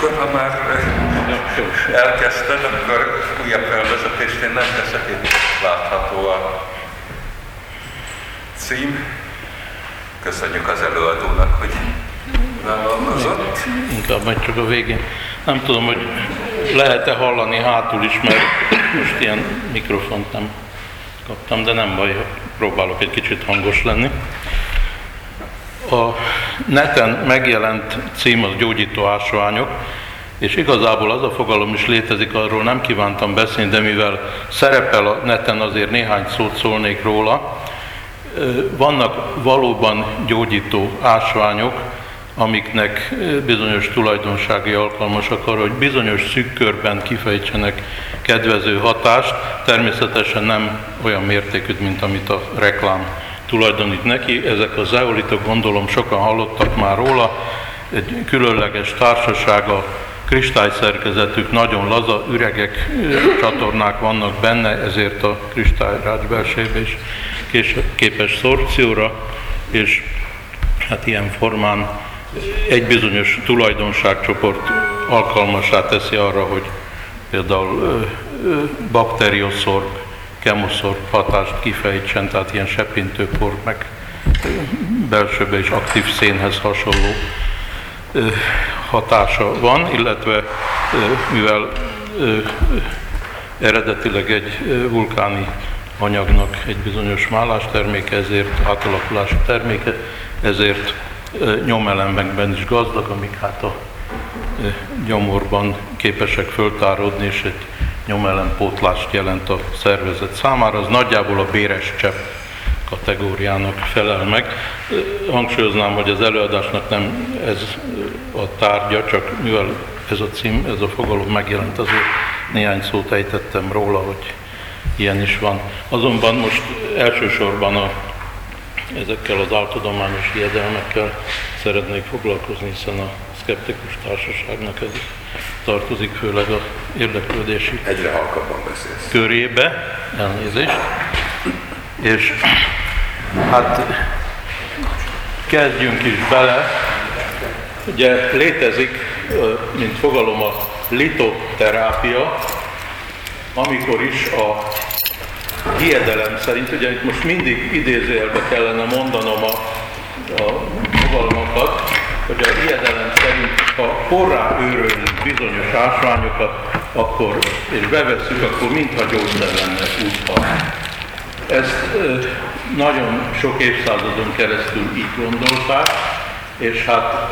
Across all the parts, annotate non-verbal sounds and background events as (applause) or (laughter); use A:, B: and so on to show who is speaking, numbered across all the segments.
A: akkor ha már elkezdted, akkor újabb felvezetést én nem teszek, itt látható a cím. Köszönjük az előadónak, hogy vállalkozott.
B: Inkább majd csak a végén. Nem tudom, hogy lehet-e hallani hátul is, mert most ilyen mikrofont nem kaptam, de nem baj, próbálok egy kicsit hangos lenni. A neten megjelent cím az gyógyító ásványok, és igazából az a fogalom is létezik, arról nem kívántam beszélni, de mivel szerepel a neten, azért néhány szót szólnék róla. Vannak valóban gyógyító ásványok, amiknek bizonyos tulajdonsági alkalmasak arra, hogy bizonyos szűk körben kifejtsenek kedvező hatást, természetesen nem olyan mértékű, mint amit a reklám tulajdonít neki. Ezek a zeolitok, gondolom sokan hallottak már róla, egy különleges társasága, kristályszerkezetük nagyon laza, üregek, csatornák vannak benne, ezért a kristályrács belsejében is képes szorpcióra, és hát ilyen formán egy bizonyos tulajdonságcsoport alkalmasá teszi arra, hogy például bakterioszorb, kemoszorb hatást kifejtsen, tehát ilyen sepintőpor, meg belsőbe is aktív szénhez hasonló hatása van, illetve mivel eredetileg egy vulkáni anyagnak egy bizonyos málás terméke, ezért átalakulási terméke, ezért nyomelemekben is gazdag, amik hát a gyomorban képesek föltárodni, és egy nyomelempótlást jelent a szervezet számára. Az nagyjából a béres csepp kategóriának felel meg. Hangsúlyoznám, hogy az előadásnak nem ez a tárgya, csak mivel ez a cím, ez a fogalom megjelent, azért néhány szót ejtettem róla, hogy ilyen is van. Azonban most elsősorban a ezekkel az áltudományos hiedelmekkel szeretnék foglalkozni, hiszen a szkeptikus társaságnak ez tartozik, főleg a érdeklődési
A: Egyre halkabban beszélsz.
B: körébe, elnézést. És hát kezdjünk is bele. Ugye létezik, mint fogalom a litoterápia, amikor is a hiedelem szerint, ugye itt most mindig idézőjelbe kellene mondanom a, a fogalmakat, hogy a hiedelem szerint, ha porrá őrölünk bizonyos ásványokat, akkor, és bevesszük, akkor mintha gyógyszer lenne útva. Ezt nagyon sok évszázadon keresztül így gondolták, és hát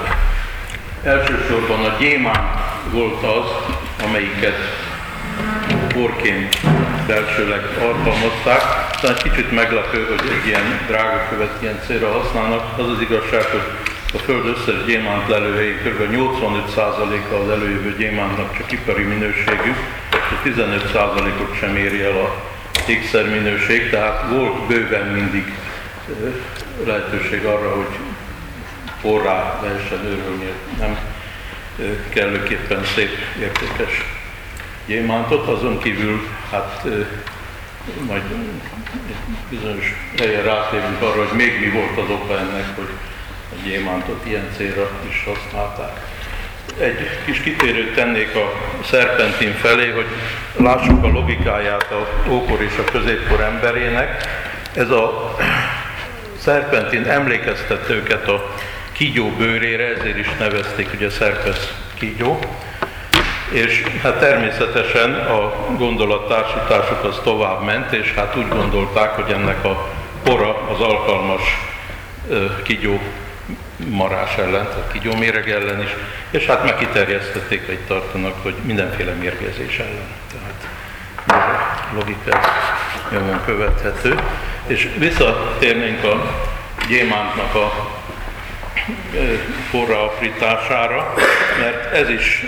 B: elsősorban a gyémán volt az, amelyiket borként belsőleg alkalmazták. Egy kicsit meglepő, hogy egy ilyen drága követ ilyen célra használnak. Az az igazság, hogy a Föld összes gyémánt lelőhelyén kb. 85%-a az előjövő gyémántnak csak ipari minőségű, és 15%-ot sem éri el a ékszer minőség, tehát volt bőven mindig lehetőség arra, hogy porrá lehessen őrölni, nem kellőképpen szép, értékes gyémántot, azon kívül hát majd bizonyos helyen rátérünk arra, hogy még mi volt az oka ennek, hogy gyémántot ilyen célra is használták. Egy kis kitérőt tennék a szerpentin felé, hogy lássuk a logikáját a ókor és a középkor emberének. Ez a szerpentin emlékeztet őket a kígyó bőrére, ezért is nevezték ugye szerpesz kígyó. És hát természetesen a gondolattársításuk az tovább ment, és hát úgy gondolták, hogy ennek a pora az alkalmas kigyó marás ellen, tehát kigyóméreg ellen is, és hát meg kiterjesztették, egy tartanak, hogy mindenféle mérgezés ellen. Tehát a logika nyomon követhető. És visszatérnénk a gyémántnak a forraaprítására, mert ez is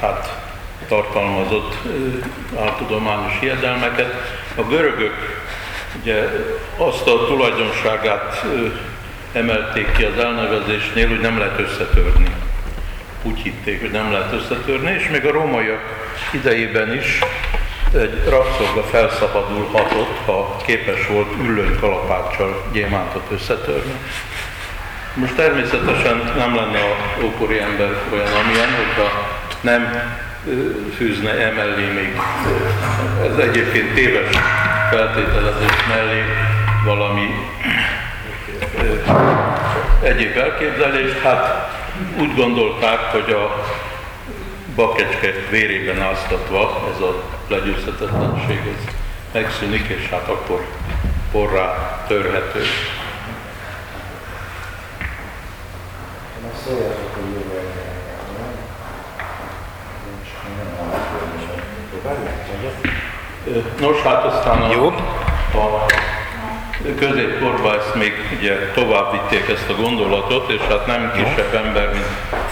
B: hát tartalmazott áltudományos hiedelmeket. A görögök ugye azt a tulajdonságát emelték ki az elnevezésnél, hogy nem lehet összetörni. Úgy hitték, hogy nem lehet összetörni, és még a rómaiak idejében is egy rabszolga felszabadulhatott, ha képes volt üllőny kalapáccsal gyémántot összetörni. Most természetesen nem lenne a ókori ember olyan amilyen, hogyha nem fűzne emellé még, ez egyébként téves feltételezés mellé valami egyéb elképzelést, hát úgy gondolták, hogy a bakecske vérében áztatva ez a legyőzhetetlenség ez megszűnik, és hát akkor porrá törhető. Nos, hát aztán a,
C: Jó.
B: a középkorban ezt még ugye tovább vitték ezt a gondolatot, és hát nem kisebb ember, mint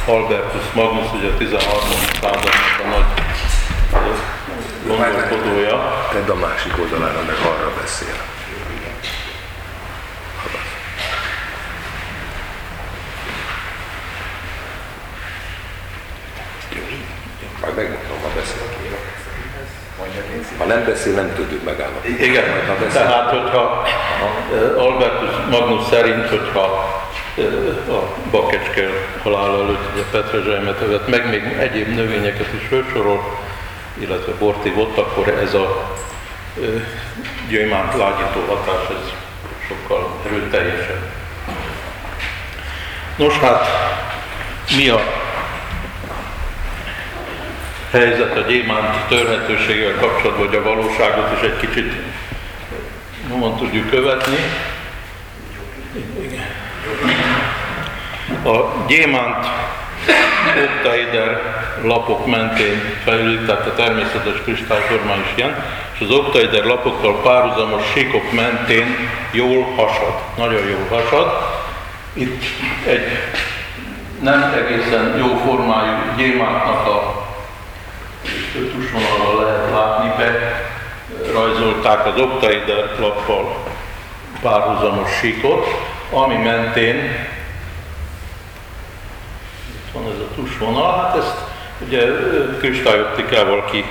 B: Albertus Magnus, ugye a 13. századnak a nagy gondolkodója.
C: Tedd a másik oldalára, meg arra beszél. Majd megmutatom, ha beszél. Ha nem beszél, nem tudjuk megállapítani.
B: Igen,
C: Majd ha beszél,
B: tehát hogyha eh, Albertus Magnus szerint, hogyha a bakecske halál előtt ugye petrezselymet evett, meg még egyéb növényeket is felsorol, illetve bort ivott, akkor ez a gyémánt lágyító hatás ez sokkal erőteljesebb. Nos hát, mi a helyzet a gyémánt törhetőséggel kapcsolatban, hogy a valóságot is egy kicsit nyomon tudjuk követni. A gyémánt oktaider lapok mentén fejlődik, tehát a természetes kristályforma is ilyen, és az oktaider lapokkal párhuzamos síkok mentén jól hasad, nagyon jól hasad. Itt egy nem egészen jó formájú gyémántnak a tusvonalra lehet látni, be rajzolták az oktaider lappal párhuzamos síkot, ami mentén itt van ez a tusvonal, hát ezt ugye kristályoptikával ki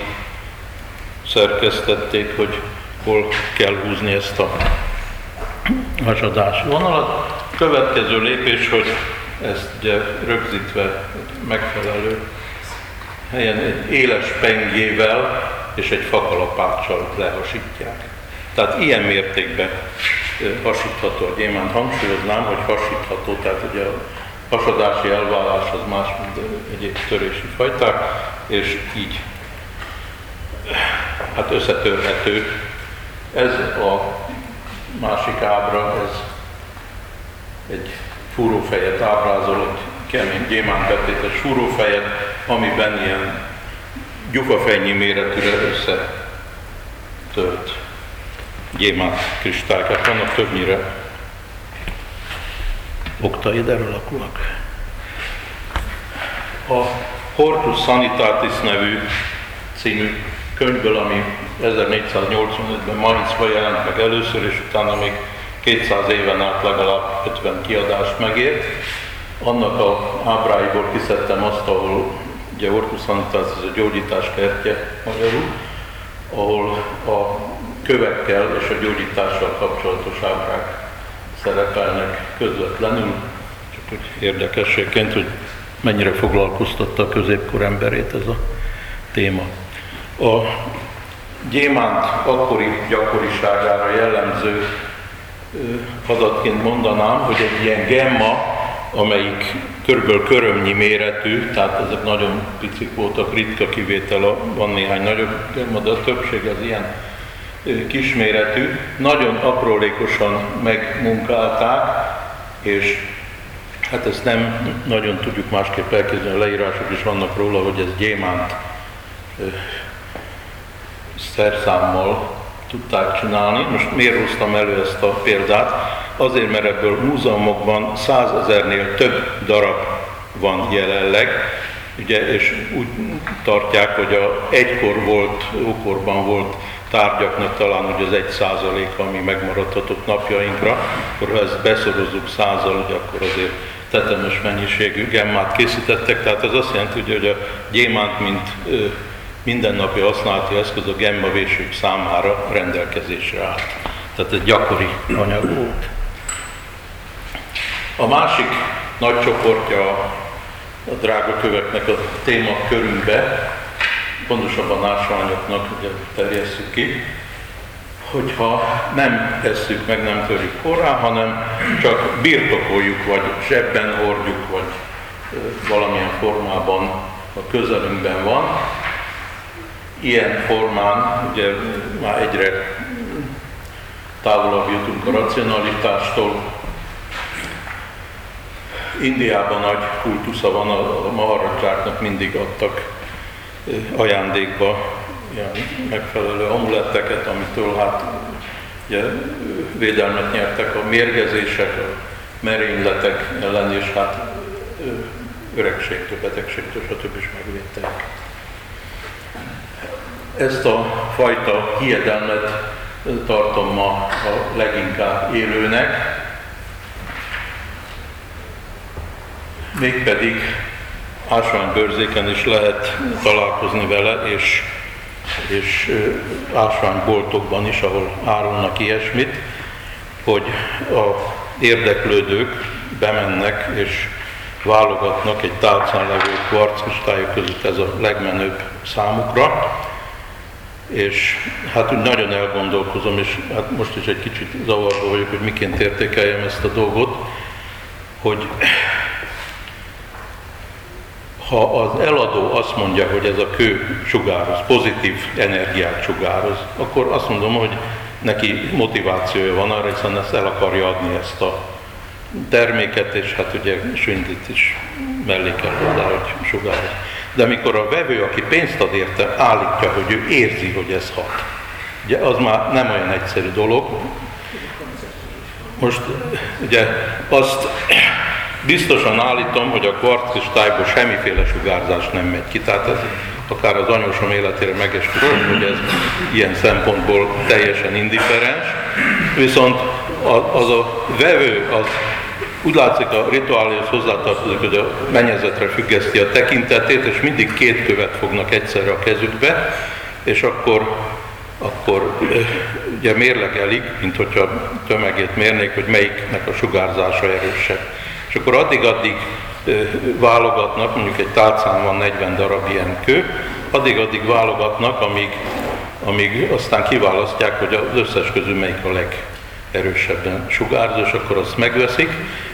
B: szerkesztették, hogy hol kell húzni ezt a hasadási vonalat. Következő lépés, hogy ezt ugye rögzítve megfelelő egy éles pengével és egy fakalapáccsal lehasítják. Tehát ilyen mértékben hasítható a gyémánt. Hangsúlyoznám, hogy hasítható, tehát ugye a hasadási elvállás az más, mint egyéb törési fajták, és így hát összetörhető. Ez a másik ábra, ez egy fúrófejet ábrázol, egy kemény gyémántbetétes fúrófejet, amiben ilyen gyufafejnyi méretűre összetört gyémánt kristályok vannak, többnyire oktaider alakúak. A Hortus Sanitatis nevű című könyvből, ami 1485-ben Mainzban jelent meg először, és utána még 200 éven át legalább 50 kiadást megért. Annak a ábráiból kiszedtem azt, ahol ugye Hortus Sanitas, ez a gyógyítás kertje magyarul, ahol a kövekkel és a gyógyítással kapcsolatos ábrák szerepelnek közvetlenül, csak úgy érdekességként, hogy mennyire foglalkoztatta a középkor emberét ez a téma. A gyémánt akkori gyakoriságára jellemző adatként mondanám, hogy egy ilyen gemma, amelyik körülbelül körömnyi méretű, tehát ezek nagyon picik voltak, ritka kivétel, van néhány nagyobb de a többség az ilyen kisméretű, nagyon aprólékosan megmunkálták, és hát ezt nem nagyon tudjuk másképp elképzelni, a leírások is vannak róla, hogy ez gyémánt szerszámmal tudták csinálni. Most miért hoztam elő ezt a példát? Azért, mert ebből múzeumokban százezernél több darab van jelenleg, ugye, és úgy tartják, hogy a egykor volt, ókorban volt tárgyaknak talán hogy az egy százalék, ami megmaradhatott napjainkra, akkor ha ezt beszorozzuk százal, ugye akkor azért tetemes mennyiségű gemmát készítettek, tehát ez azt jelenti, hogy a gyémánt, mint mindennapi használati eszköz a gemma vésők számára rendelkezésre állt. Tehát ez gyakori anyag volt. A másik nagy csoportja a drága köveknek a témakörünkbe, pontosabban ásványoknak ugye terjesszük ki, hogyha nem tesszük meg, nem törjük korán, hanem csak birtokoljuk, vagy zsebben hordjuk, vagy valamilyen formában a közelünkben van. Ilyen formán ugye már egyre távolabb jutunk a racionalitástól. Indiában nagy kultusza van, a maharadzsáknak mindig adtak ajándékba ilyen megfelelő amuletteket, amitől hát ugye, védelmet nyertek a mérgezések, a merényletek ellen, és hát öregségtől, betegségtől, stb. is megvédték. Ezt a fajta hiedelmet tartom ma a leginkább élőnek, mégpedig ásványbőrzéken is lehet találkozni vele, és, és ásványboltokban is, ahol árulnak ilyesmit, hogy a érdeklődők bemennek és válogatnak egy tálcán levő kvarckristályok között ez a legmenőbb számukra, és hát úgy nagyon elgondolkozom, és hát most is egy kicsit zavarba vagyok, hogy miként értékeljem ezt a dolgot, hogy ha az eladó azt mondja, hogy ez a kő sugároz, pozitív energiát sugároz, akkor azt mondom, hogy neki motivációja van arra, hiszen ezt el akarja adni ezt a terméket, és hát ugye sündit is mellé kell hozzá, hogy sugároz. De amikor a vevő, aki pénzt ad érte, állítja, hogy ő érzi, hogy ez hat, ugye az már nem olyan egyszerű dolog. Most ugye azt biztosan állítom, hogy a kvarckristályból semmiféle sugárzás nem megy ki. Tehát ez akár az anyósom életére megesküszöm, hogy ez ilyen szempontból teljesen indiferens. Viszont az a vevő, az úgy látszik a rituáléhoz hozzátartozik, hogy a mennyezetre függeszti a tekintetét, és mindig két követ fognak egyszerre a kezükbe, és akkor, akkor ugye mérlegelik, mint hogyha tömegét mérnék, hogy melyiknek a sugárzása erősebb. És akkor addig-addig válogatnak, mondjuk egy tálcán van 40 darab ilyen kő, addig-addig válogatnak, amíg, amíg aztán kiválasztják, hogy az összes közül melyik a legerősebben sugárz, akkor azt megveszik,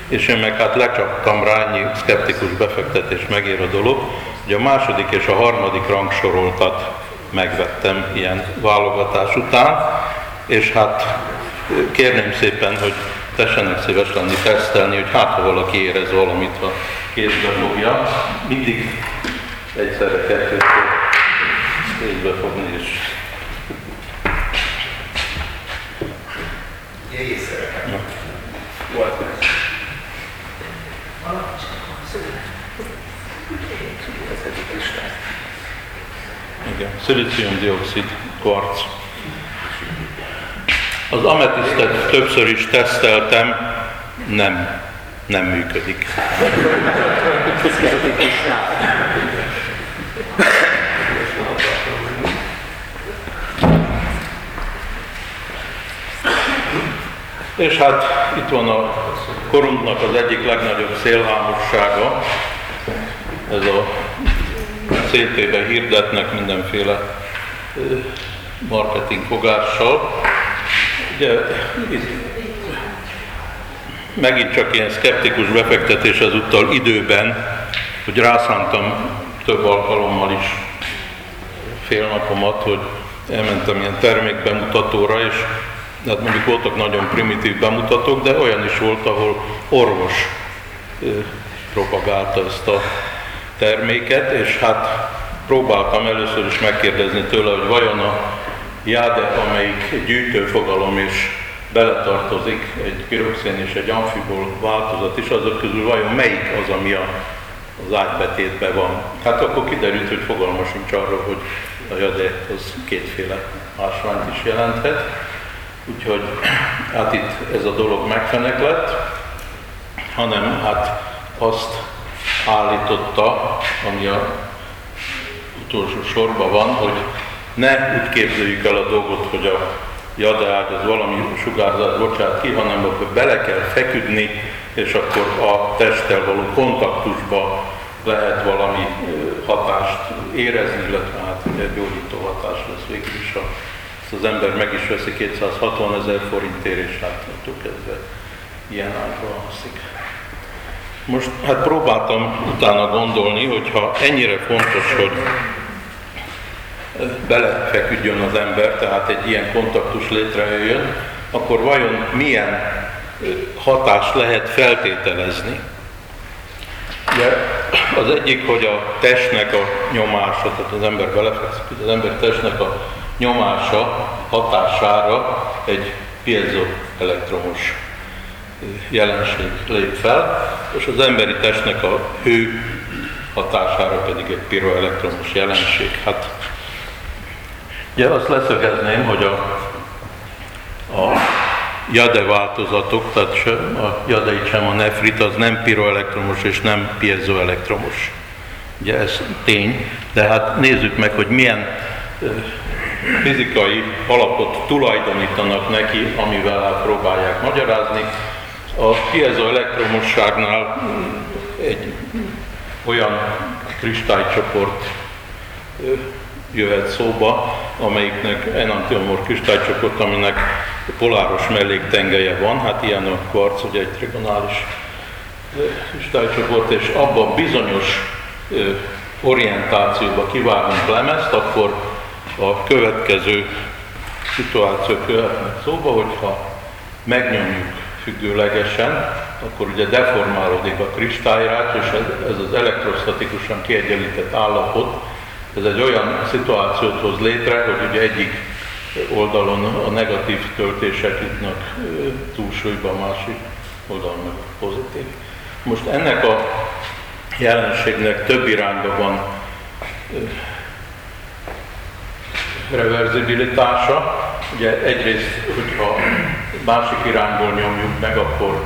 B: és én meg hát lecsaptam rá, ennyi szkeptikus befektetés megér a dolog, hogy a második és a harmadik rangsoroltat megvettem ilyen válogatás után, és hát kérném szépen, hogy tessenek szíves lenni tesztelni, hogy hát ha valaki érez valamit, ha kézbe fogja, mindig egyszerre kettőt kézbe fogni és Volt Igen, szilícium-dioxid, kvarc. Az ametisztet többször is teszteltem, nem, nem működik. És hát itt van a korunknak az egyik legnagyobb szélhámossága, ez a szétében hirdetnek mindenféle marketing fogással. Ugye megint csak ilyen szkeptikus befektetés ezúttal időben, hogy rászántam több alkalommal is fél napomat, hogy elmentem ilyen termékbemutatóra, és hát mondjuk voltak nagyon primitív bemutatók, de olyan is volt, ahol orvos propagálta ezt a terméket, és hát próbáltam először is megkérdezni tőle, hogy vajon a jáde, amelyik gyűjtőfogalom és beletartozik egy piroxén és egy amfiból változat is, azok közül vajon melyik az, ami a, az ágybetétben van. Hát akkor kiderült, hogy fogalma sincs arról, hogy a jade az kétféle ásványt is jelenthet. Úgyhogy hát itt ez a dolog megfenek lett, hanem hát azt állította, ami a utolsó sorban van, hogy ne úgy képzeljük el a dolgot, hogy a jadeág az valami sugárzat bocsát ki, hanem akkor bele kell feküdni, és akkor a testtel való kontaktusba lehet valami hatást érezni, illetve hát ugye gyógyító hatás lesz végül is, ha ezt az ember meg is veszi 260 ezer forintért, és hát kezdve ilyen ágra alszik. Most hát próbáltam utána gondolni, hogyha ennyire fontos, hogy belefeküdjön az ember, tehát egy ilyen kontaktus létrejöjjön, akkor vajon milyen hatást lehet feltételezni? Ugye az egyik, hogy a testnek a nyomása, tehát az ember belefekszik, az ember testnek a nyomása hatására egy piezoelektromos jelenség lép fel, és az emberi testnek a hő hatására pedig egy piroelektromos jelenség. Hát ugye azt leszögezném, hogy a, a jade változatok, tehát sem a jadeit sem a nefrit, az nem piroelektromos és nem piezoelektromos. Ugye ez tény, de hát nézzük meg, hogy milyen fizikai alapot tulajdonítanak neki, amivel hát próbálják magyarázni. A piezoelektromosságnál egy olyan kristálycsoport jöhet szóba, amelyiknek enantiomor kristálycsoport, aminek poláros melléktengelye van, hát ilyen a kvarc, ugye egy trigonális kristálycsoport, és abban bizonyos orientációba kivágunk lemezt, akkor a következő szituációk jöhetnek szóba, hogyha megnyomjuk függőlegesen, akkor ugye deformálódik a kristályrács, és ez, az elektrostatikusan kiegyenlített állapot, ez egy olyan szituációt hoz létre, hogy ugye egyik oldalon a negatív töltések jutnak túlsúlyba, a másik oldalon meg pozitív. Most ennek a jelenségnek több irányba van reverzibilitása. Ugye egyrészt, hogyha másik irányból nyomjuk meg, akkor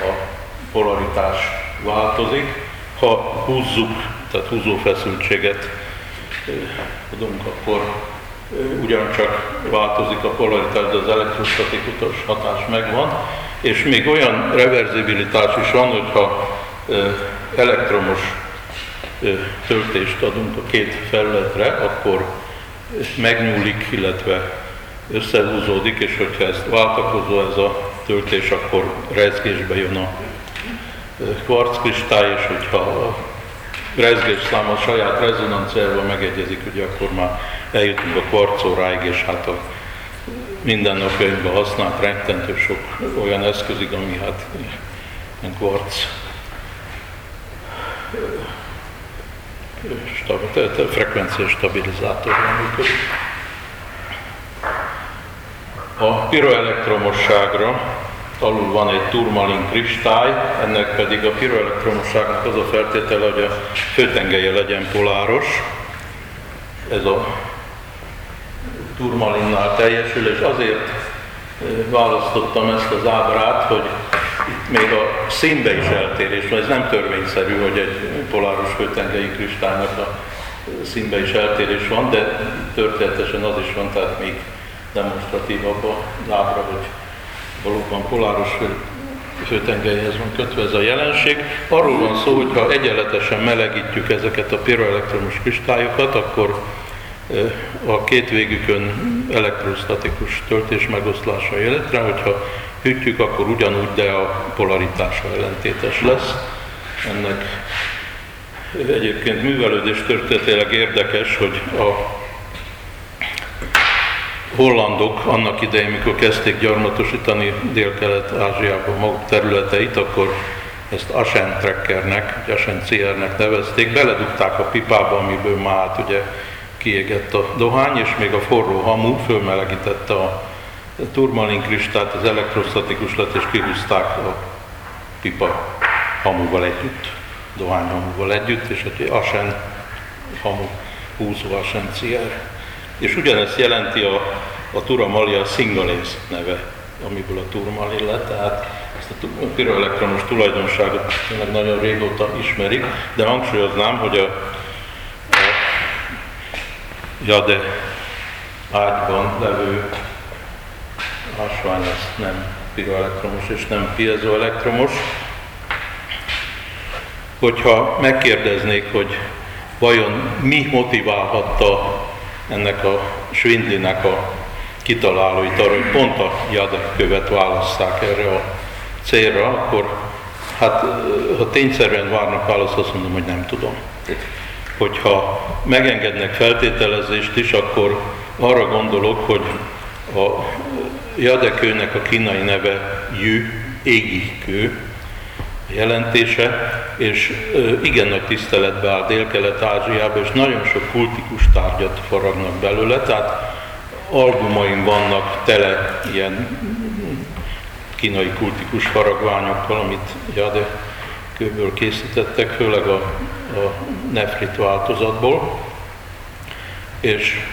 B: a polaritás változik. Ha húzzuk, tehát húzófeszültséget adunk, akkor ugyancsak változik a polaritás, de az elektrostatikus hatás megvan. És még olyan reverzibilitás is van, hogyha elektromos töltést adunk a két felületre, akkor megnyúlik, illetve összehúzódik, és hogyha ezt váltakozó ez a töltés, akkor rezgésbe jön a kvarckristály, és hogyha a rezgés szám a saját rezonanciával megegyezik, ugye akkor már eljutunk a kvarcóráig, és hát a mindennapjainkban használt rettentő sok olyan eszközig, ami hát kvarc frekvencia stabilizátorral működik. A piroelektromosságra alul van egy turmalin kristály, ennek pedig a piroelektromosságnak az a feltétele, hogy a főtengelye legyen poláros. Ez a turmalinnál teljesül, és azért választottam ezt az ábrát, hogy itt még a színbe is eltérés van, ez nem törvényszerű, hogy egy poláros főtengei kristálynak a színbe is eltérés van, de történetesen az is van, tehát még demonstratívabb a lábra, hogy valóban poláros főtengelyhez van kötve ez a jelenség. Arról van szó, hogy ha egyenletesen melegítjük ezeket a piroelektromos kristályokat, akkor a két végükön elektrostatikus töltés megoszlása életre, hogyha hűtjük, akkor ugyanúgy, de a polaritása ellentétes lesz. Ennek egyébként művelődés történetileg érdekes, hogy a hollandok annak idején, mikor kezdték gyarmatosítani Dél-Kelet-Ázsiában maguk területeit, akkor ezt Asen Trekkernek, vagy Asen Ciernek nevezték, beledugták a pipába, amiből már hát ugye kiégett a dohány, és még a forró hamu fölmelegítette a turmalin kristált, az elektrostatikus lett, és kihúzták a pipa hamuval együtt, dohányhamuval együtt, és egy asen hamu húzó asencier. És ugyanezt jelenti a, a turamali a szingalész neve, amiből a turmalin lett, tehát ezt a piroelektronos tulajdonságot nagyon régóta ismerik, de hangsúlyoznám, hogy a, a jade ágyban levő ásvány az nem piroelektromos és nem piezoelektromos. hogyha megkérdeznék, hogy vajon mi motiválhatta ennek a svindlinek a kitalálóit arra, hogy pont a jadekkövet választák erre a célra, akkor hát ha tényszerűen várnak választ, azt mondom, hogy nem tudom. Hogyha megengednek feltételezést is, akkor arra gondolok, hogy a jadekőnek a kínai neve Jü, égi kő, jelentése, és igen nagy tiszteletbe áll Dél-Kelet-Ázsiába, és nagyon sok kultikus tárgyat faragnak belőle, tehát albumaim vannak tele ilyen kínai kultikus faragványokkal, amit Jade kőből készítettek, főleg a, a nefrit változatból. És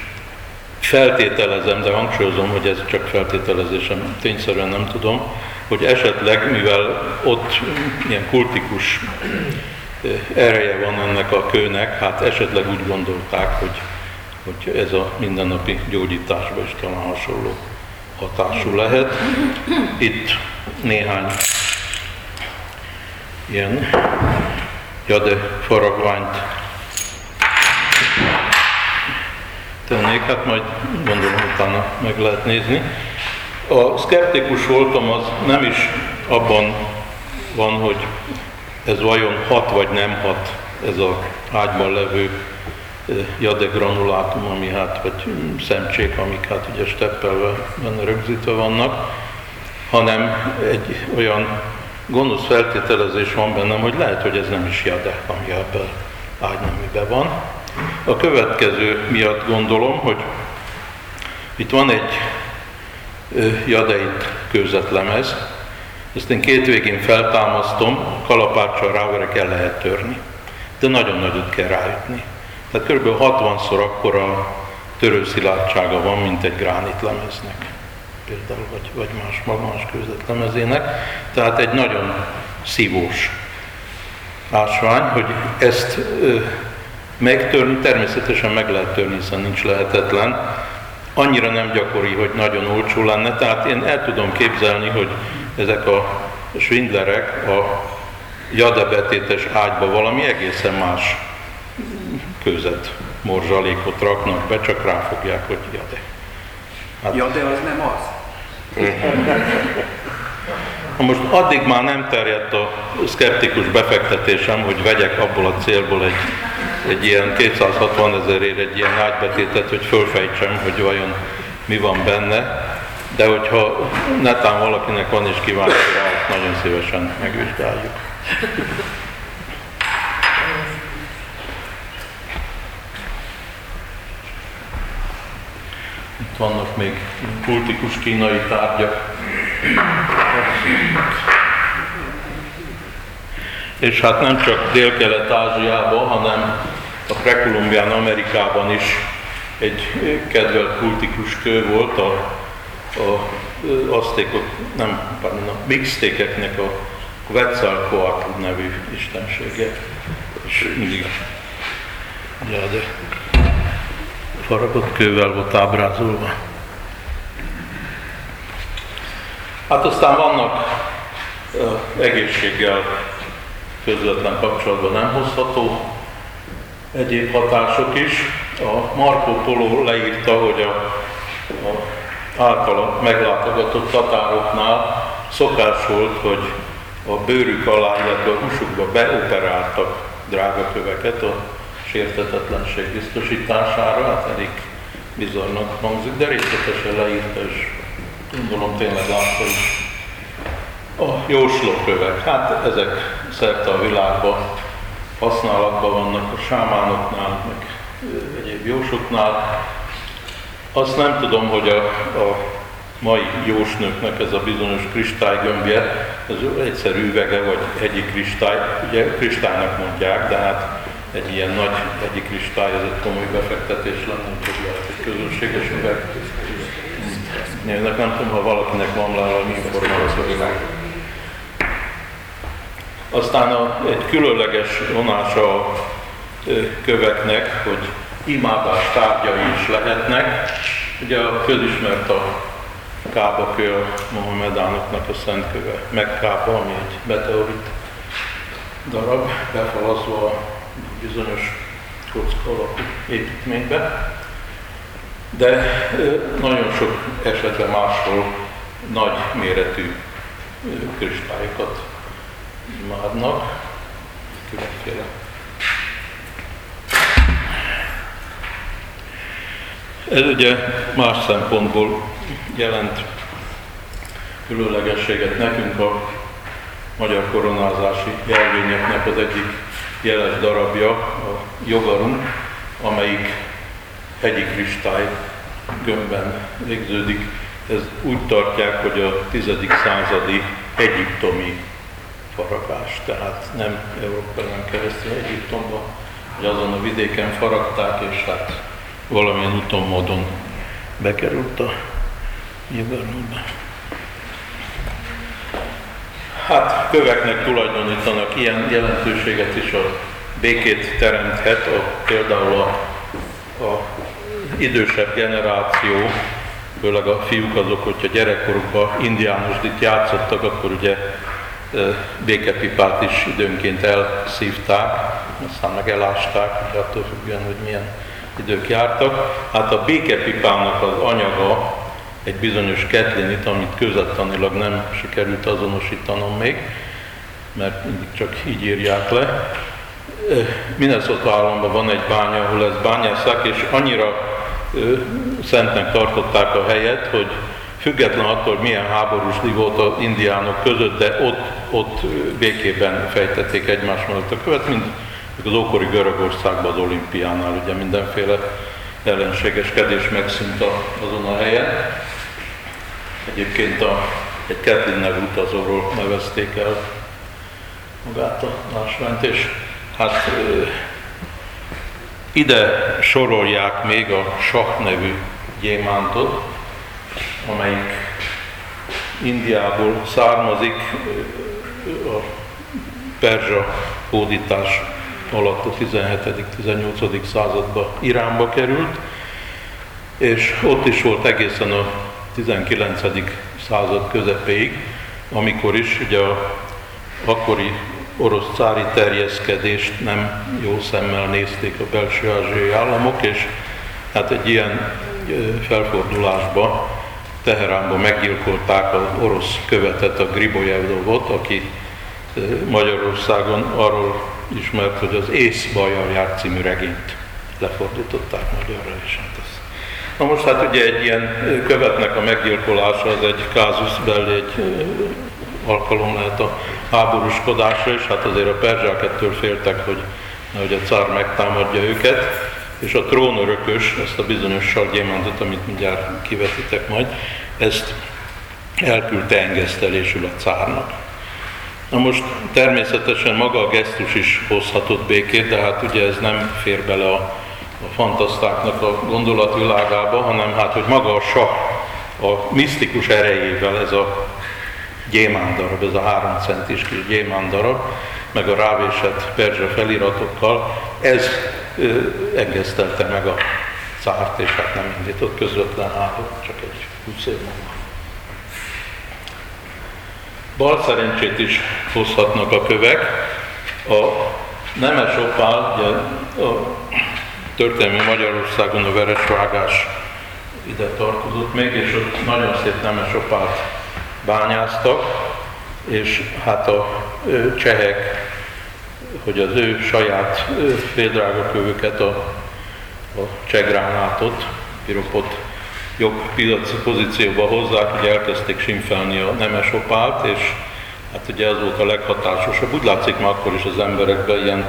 B: feltételezem, de hangsúlyozom, hogy ez csak feltételezésem, tényszerűen nem tudom, hogy esetleg, mivel ott ilyen kultikus ereje van ennek a kőnek, hát esetleg úgy gondolták, hogy, hogy ez a mindennapi gyógyításban is talán hasonló hatású lehet. Itt néhány ilyen jade faragványt tennék, hát majd gondolom utána meg lehet nézni. A szkeptikus voltam az nem is abban van, hogy ez vajon hat vagy nem hat ez a ágyban levő jade granulátum, ami hát, vagy szemcsék, amik hát ugye steppelve benne rögzítve vannak, hanem egy olyan gonosz feltételezés van bennem, hogy lehet, hogy ez nem is jade, ami ebben ágyneműben van. A következő miatt gondolom, hogy itt van egy jadeit kőzetlemez, ezt én két végén feltámasztom, kalapáccsal ráverek el lehet törni, de nagyon nagyot kell rájutni. Tehát kb. 60-szor akkora törőszilárdsága van, mint egy gránitlemeznek például, vagy, vagy más magmas kőzetlemezének. Tehát egy nagyon szívós ásvány, hogy ezt megtörni, természetesen meg lehet törni, hiszen nincs lehetetlen, annyira nem gyakori, hogy nagyon olcsó lenne, tehát én el tudom képzelni, hogy ezek a svindlerek a jadebetétes ágyba valami egészen más közet, morzsalékot raknak be, csak ráfogják, hogy jade.
D: Hát, ja, de az nem az.
B: Most addig már nem terjedt a szkeptikus befektetésem, hogy vegyek abból a célból egy, egy ilyen 260 ezerért egy ilyen ágybetétet, hogy fölfejtsem, hogy vajon mi van benne. De hogyha netán valakinek van is kíváncsi rá, nagyon szívesen megvizsgáljuk. Itt vannak még kultikus kínai tárgyak. És hát nem csak Dél-Kelet-Ázsiában, hanem a Prekolumbián Amerikában is egy kedvelt kultikus kő volt a, a aztékok, nem, pardon, a mixtékeknek a Quetzalcoatl nevű istensége. És mindig, ja, de faragott kővel volt ábrázolva. Hát aztán vannak egészséggel közvetlen kapcsolatban nem hozható egyéb hatások is. A Marco Polo leírta, hogy a, a általa meglátogatott tatároknál szokás volt, hogy a bőrük alá, illetve a húsukba beoperáltak drága köveket a sértetetlenség biztosítására, hát elég bizarnak hangzik, de részletesen leírta, és gondolom tényleg látta is. A jóslókövek, hát ezek szerte a világban használatban vannak a sámánoknál, meg egyéb jósoknál. Azt nem tudom, hogy a, a mai jósnőknek ez a bizonyos kristálygömbje, ez egyszerű üvege, vagy egyik kristály, ugye kristálynak mondják, de hát egy ilyen nagy egyik kristály, ez egy komoly befektetés lenne, úgyhogy lehet egy közönséges üveg. Néznek, nem tudom, ha valakinek van le valami információ. Aztán a, egy különleges vonása a köveknek, hogy imádás tárgyai is lehetnek. Ugye a közismert a Kába kő a Mohamedánoknak a szent köve, Mekkába, ami egy meteorit darab, befalazva bizonyos kocka alapú építménybe, de nagyon sok esetben máshol nagy méretű kristályokat imádnak, különféle. Ez ugye más szempontból jelent különlegességet nekünk a magyar koronázási jelvényeknek az egyik jeles darabja, a jogarum, amelyik hegyi kristály gömbben végződik. Ez úgy tartják, hogy a 10. századi egyiptomi faragás, tehát nem Európában keresztül Egyiptomba, hogy azon a vidéken faragták, és hát valamilyen úton, módon bekerült a jogarumba. Hát köveknek tulajdonítanak ilyen jelentőséget is a békét teremthet, a, például a, a idősebb generáció, főleg a fiúk azok, hogyha gyerekkorukban indiánusdit játszottak, akkor ugye békepipát is időnként elszívták, aztán meg elásták, ugye attól függően, hogy milyen idők jártak. Hát a békepipának az anyaga egy bizonyos ketlinit, amit közöttanilag nem sikerült azonosítanom még, mert csak így írják le. Minnesota államban van egy bánya, ahol ezt bányásszák, és annyira szentnek tartották a helyet, hogy független attól, milyen háborús volt az indiánok között, de ott, ott békében fejtették egymás mellett a követ, mint az ókori Görögországban az olimpiánál ugye mindenféle ellenségeskedés megszűnt azon a helyen. Egyébként a, egy Kathleen nevű utazóról nevezték el magát a másványt, és hát ide sorolják még a Sah nevű gyémántot, amelyik Indiából származik, a perzsa hódítás alatt a 17.-18. században Iránba került, és ott is volt egészen a 19. század közepéig, amikor is ugye a akkori orosz cári terjeszkedést nem jó szemmel nézték a belső ázsiai államok, és hát egy ilyen felfordulásba Teheránban meggyilkolták az orosz követet, a Gribojevdovot, aki Magyarországon arról ismert, hogy az Ész Bajjal járt című regényt lefordították magyarra, és hát. Na most hát ugye egy ilyen követnek a meggyilkolása az egy kázus belli, egy alkalom lehet a háborúskodásra, és hát azért a perzsák ettől féltek, hogy hogy a cár megtámadja őket, és a trónörökös, ezt a bizonyos sargyémántot, amit mindjárt kivetitek majd, ezt elküldte engesztelésül a cárnak. Na most természetesen maga a gesztus is hozhatott békét, de hát ugye ez nem fér bele a, a fantasztáknak a gondolatvilágába, hanem hát, hogy maga a sa, a misztikus erejével ez a gyémándarab, ez a három centis kis gyémándarab, meg a rávésett perzsa feliratokkal, ez engesztelte meg a cárt, és hát nem indított közvetlen háborút, csak egy 20 év múlva. Bal szerencsét is hozhatnak a kövek. A nemes opál, ugye a történelmi Magyarországon a veresvágás ide tartozott még, és ott nagyon szép nemes opált bányáztak, és hát a csehek, hogy az ő saját féldrágakövüket, a, a csegránátot, piropot jobb piaci pozícióba hozzák, ugye elkezdték simfelni a nemes opált, és hát ugye ez volt a leghatásosabb. Úgy látszik már akkor is az emberekben ilyen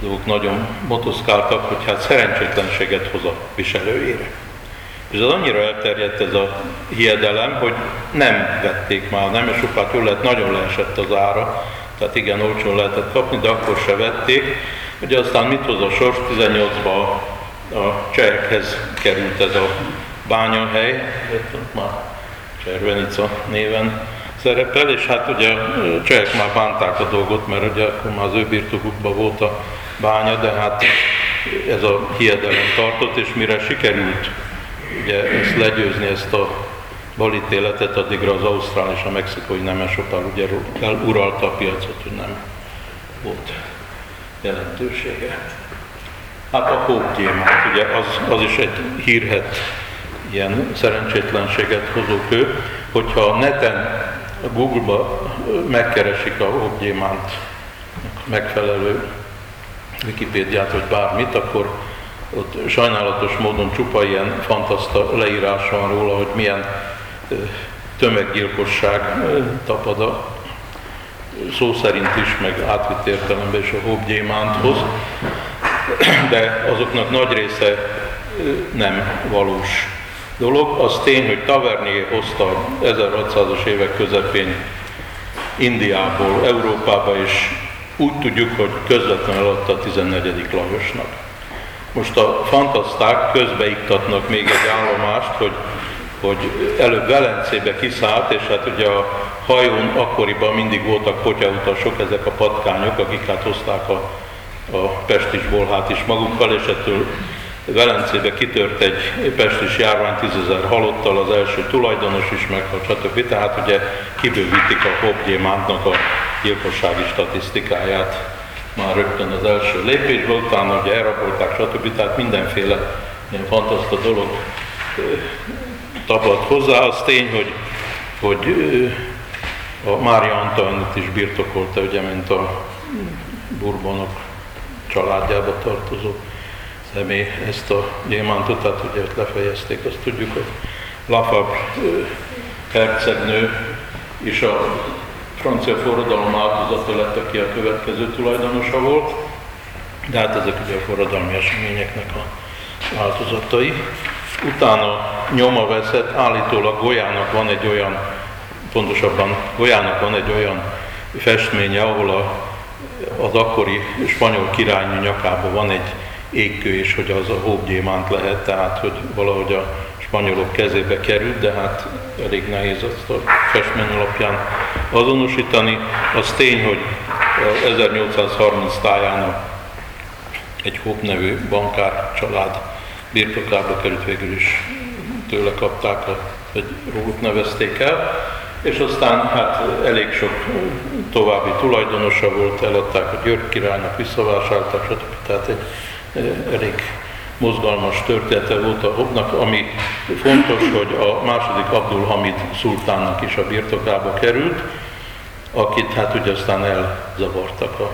B: dolgok nagyon motoszkáltak, hogy hát szerencsétlenséget hoz a viselőjére. És az annyira elterjedt ez a hiedelem, hogy nem vették már, nem és opát jól lehet, nagyon leesett az ára, tehát igen, olcsón lehetett kapni, de akkor se vették. Ugye aztán mit hoz a sors? 18-ban a csehekhez került ez a bányahely, már Cservenica néven szerepel, és hát ugye a csehek már bánták a dolgot, mert ugye akkor már az ő birtokukban volt a bánya, de hát ez a hiedelem tartott, és mire sikerült ugye ezt legyőzni, ezt a balítéletet, addigra az ausztrál és a mexikói nemesopár ugye uralta a piacot, hogy nem volt jelentősége. Hát a hógyémánt, ugye az, az is egy hírhet ilyen szerencsétlenséget hozó kő, hogyha a neten, a Google-ba megkeresik a hógyémánt megfelelő Wikipédiát vagy bármit, akkor ott sajnálatos módon csupa ilyen fantaszta leírás van róla, hogy milyen tömeggyilkosság tapad a szó szerint is, meg átvitt értelemben is a hóbgyémánthoz, de azoknak nagy része nem valós dolog. Az tény, hogy Tavernier hozta 1600-as évek közepén Indiából, Európába, és úgy tudjuk, hogy közvetlenül adta a 14. Lajosnak. Most a fantaszták közbeiktatnak még egy állomást, hogy, hogy előbb Velencébe kiszállt, és hát ugye a hajón akkoriban mindig voltak potyautasok, ezek a patkányok, akik hát hozták a, a pestis bolhát is magukkal, és ettől Velencébe kitört egy pestis járvány, tízezer halottal, az első tulajdonos is meghalt, stb. Tehát ugye kibővítik a Hobgyémántnak a gyilkossági statisztikáját már rögtön az első lépésből, utána ugye elrabolták, stb. Tehát mindenféle ilyen fantaszta dolog tapad hozzá. Az tény, hogy, hogy a Mária Antoinette is birtokolta, ugye, mint a Bourbonok családjába tartozó személy ezt a gyémántot, tehát ugye ott lefejezték, azt tudjuk, hogy Lafab hercegnő is a francia forradalom áldozata lett, aki a következő tulajdonosa volt, de hát ezek ugye a forradalmi eseményeknek a áldozatai. Utána nyoma veszett, állítólag Golyának van egy olyan, pontosabban Golyának van egy olyan festménye, ahol a, az akkori spanyol királynő nyakában van egy égkő, és hogy az a hóbgyémánt lehet, tehát hogy valahogy a spanyolok kezébe került, de hát elég nehéz azt a festmény alapján azonosítani. Az tény, hogy 1830 táján egy Hopp nevű bankár család birtokába került, végül is tőle kapták, a, vagy róluk nevezték el, és aztán hát elég sok további tulajdonosa volt, eladták a György királynak, visszavásárolták, stb. Tehát egy elég mozgalmas története volt a Hobnak, ami fontos, hogy a második Abdul Hamid szultánnak is a birtokába került, akit hát ugye aztán elzavartak a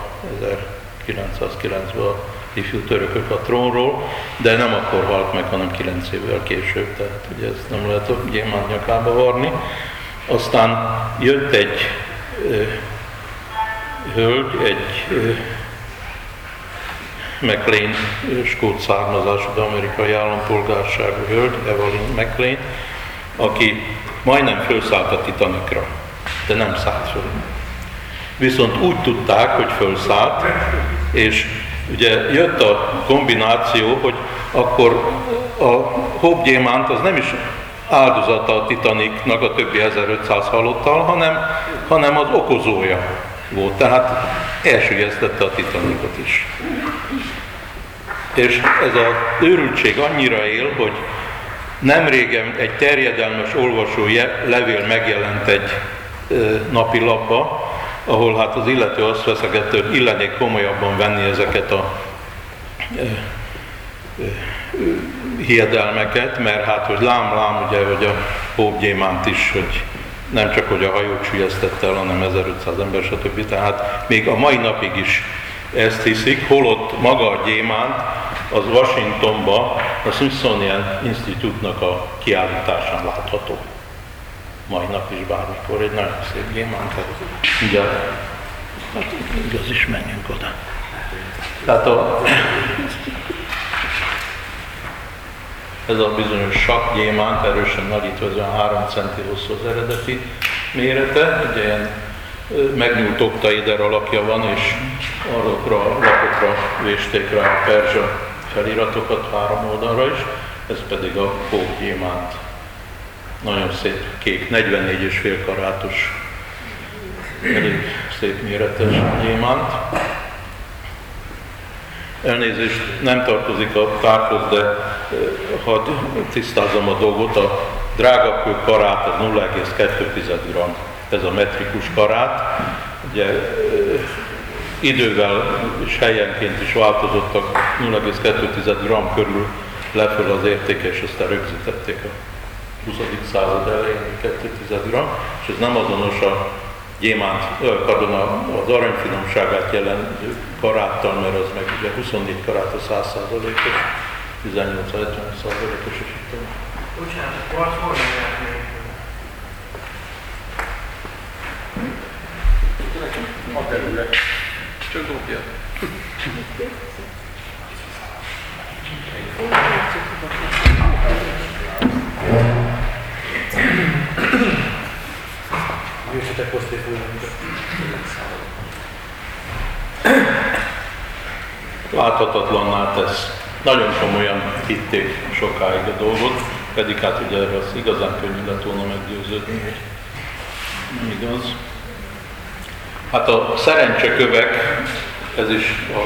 B: 1990-ben a ifjú törökök a trónról, de nem akkor halt meg, hanem 9 évvel később, tehát ugye ezt nem lehet a gyémánt nyakába varni. Aztán jött egy ö, hölgy, egy ö, McLean skót származású, de amerikai állampolgárságú hölgy, Evelyn McLean, aki majdnem felszállt a Titanicra, de nem szállt föl. Viszont úgy tudták, hogy felszállt, és ugye jött a kombináció, hogy akkor a Hobbgyémánt az nem is áldozata a Titanicnak a többi 1500 halottal, hanem, hanem az okozója volt. Tehát elsülyeztette a Titanicot is. És ez a őrültség annyira él, hogy nem régen egy terjedelmes olvasó levél megjelent egy napi lapba, ahol hát az illető azt veszegette, hogy illenék komolyabban venni ezeket a hiedelmeket, mert hát, hogy lám-lám, ugye, hogy a Hóbgyémánt is, hogy nem csak, hogy a hajót sülyeztette el, hanem 1500 ember, stb. Tehát még a mai napig is ezt hiszik, holott maga a gyémánt az Washingtonba a Smithsonian Institute-nak a kiállításán látható. Mai nap is bármikor egy nagyon szép gyémánt. Ugye, hát igaz is menjünk oda. Tehát a, ez a bizonyos sakgyémánt, erősen nagyítva, ez 3 centi hosszú az eredeti mérete, ugye ilyen megnyúlt oktaider alakja van, és arra lapokra vésték rá a perzsa feliratokat három oldalra is, ez pedig a pókgyémánt. Nagyon szép kék, 44 és fél karátos, elég szép méretes gyémánt. Elnézést, nem tartozik a tárhoz, de hadd tisztázom a dolgot. A drágakő karát az 0,2 g, ez a metrikus karát. Ugye idővel és helyenként is változottak 0,2 g körül leföl az értéke, és aztán rögzítették a 20. század elején 2 g, és ez nem azonos a gyémánt, pardon, az aranyfinomságát jelentő karáttal, mert az meg ugye 24 karát a 100 százalékos, 18 70 százalékos, és itt
E: Bocsánat, akkor azt hol
B: A. Csak dobja.
E: Riuscite a costituire
B: Láthatatlanná tesz. Nagyon komolyan hitték sokáig a dolgot, pedig hát ugye erről az igazán könnyű lett volna meggyőződni, hogy igaz. Hát a szerencsekövek, ez is a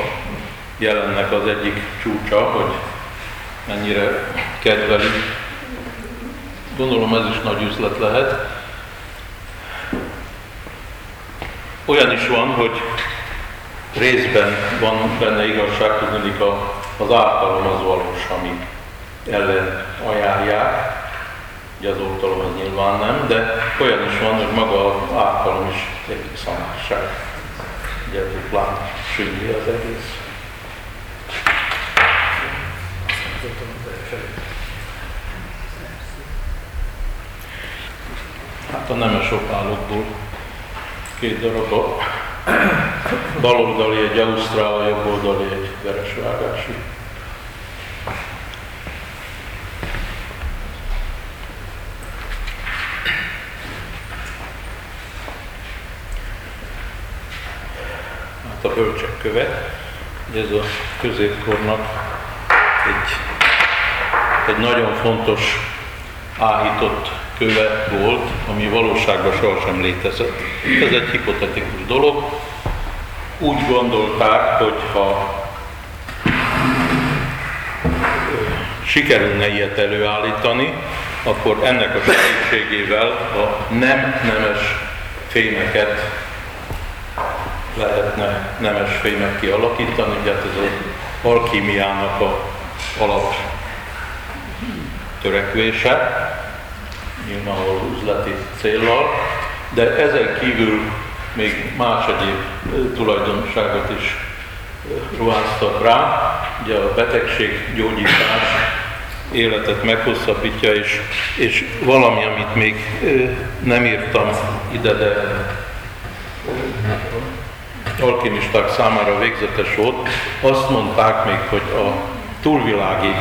B: jelennek az egyik csúcsa, hogy mennyire kedveli. Gondolom ez is nagy üzlet lehet. Olyan is van, hogy részben van benne igazság, tudni az ártalom az valós, ami ellen ajánlják, ugye az oltalom az nyilván nem, de olyan is van, hogy maga az ártalom is egy szamárság. Ugye duplán sünni az egész. Hát a nemes opálokból két darab a bal oldali egy ausztrál, jobb oldali egy veresvágású. Hát a bölcsek köve, ez a középkornak egy, egy nagyon fontos áhított köve volt, ami valóságban sohasem létezett. Ez egy hipotetikus dolog. Úgy gondolták, hogy ha sikerülne ilyet előállítani, akkor ennek a segítségével a nem nemes fémeket lehetne nemes fémek kialakítani, ugye hát ez az alkímiának a alap törekvése nyilvánvaló üzleti céllal, de ezen kívül még más egyéb tulajdonságot is ruháztak rá. Ugye a betegség gyógyítás életet meghosszabbítja, és, és valami, amit még nem írtam ide, de alkimisták számára végzetes volt, azt mondták még, hogy a túlvilági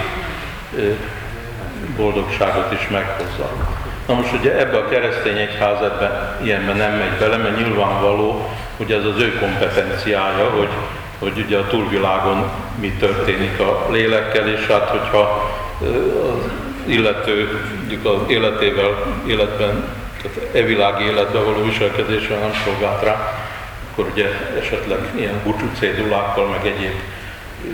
B: boldogságot is meghozza. Na most ugye ebbe a keresztény egyház ebbe, ilyenben nem megy bele, mert nyilvánvaló, hogy ez az ő kompetenciája, hogy, hogy ugye a túlvilágon mi történik a lélekkel, és hát hogyha az illető az életével, életben, tehát e világi életben való viselkedéssel nem szolgált rá, akkor ugye esetleg ilyen búcsú cédulákkal, meg egyéb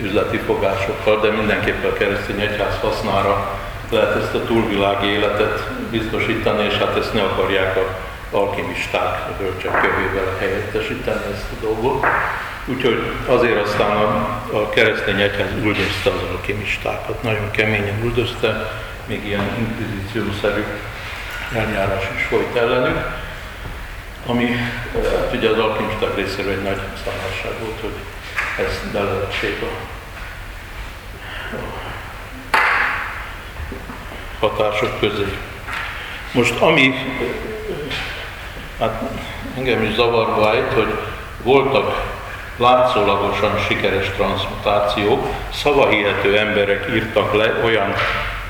B: üzleti fogásokkal, de mindenképpen a keresztény egyház hasznára lehet ezt a túlvilági életet biztosítani, és hát ezt ne akarják a alkimisták a bölcsek kövével helyettesíteni ezt a dolgot. Úgyhogy azért aztán a, a keresztény egyház üldözte az alkimistákat, nagyon keményen üldözte, még ilyen inkvizíciószerű eljárás is folyt ellenük, ami hát ugye az alkimisták részéről egy nagy szállással volt, hogy ezt belevessék a, a hatások közé. Most ami hát engem is zavarba ejt, hogy voltak látszólagosan sikeres transmutációk, szavahihető emberek írtak le olyan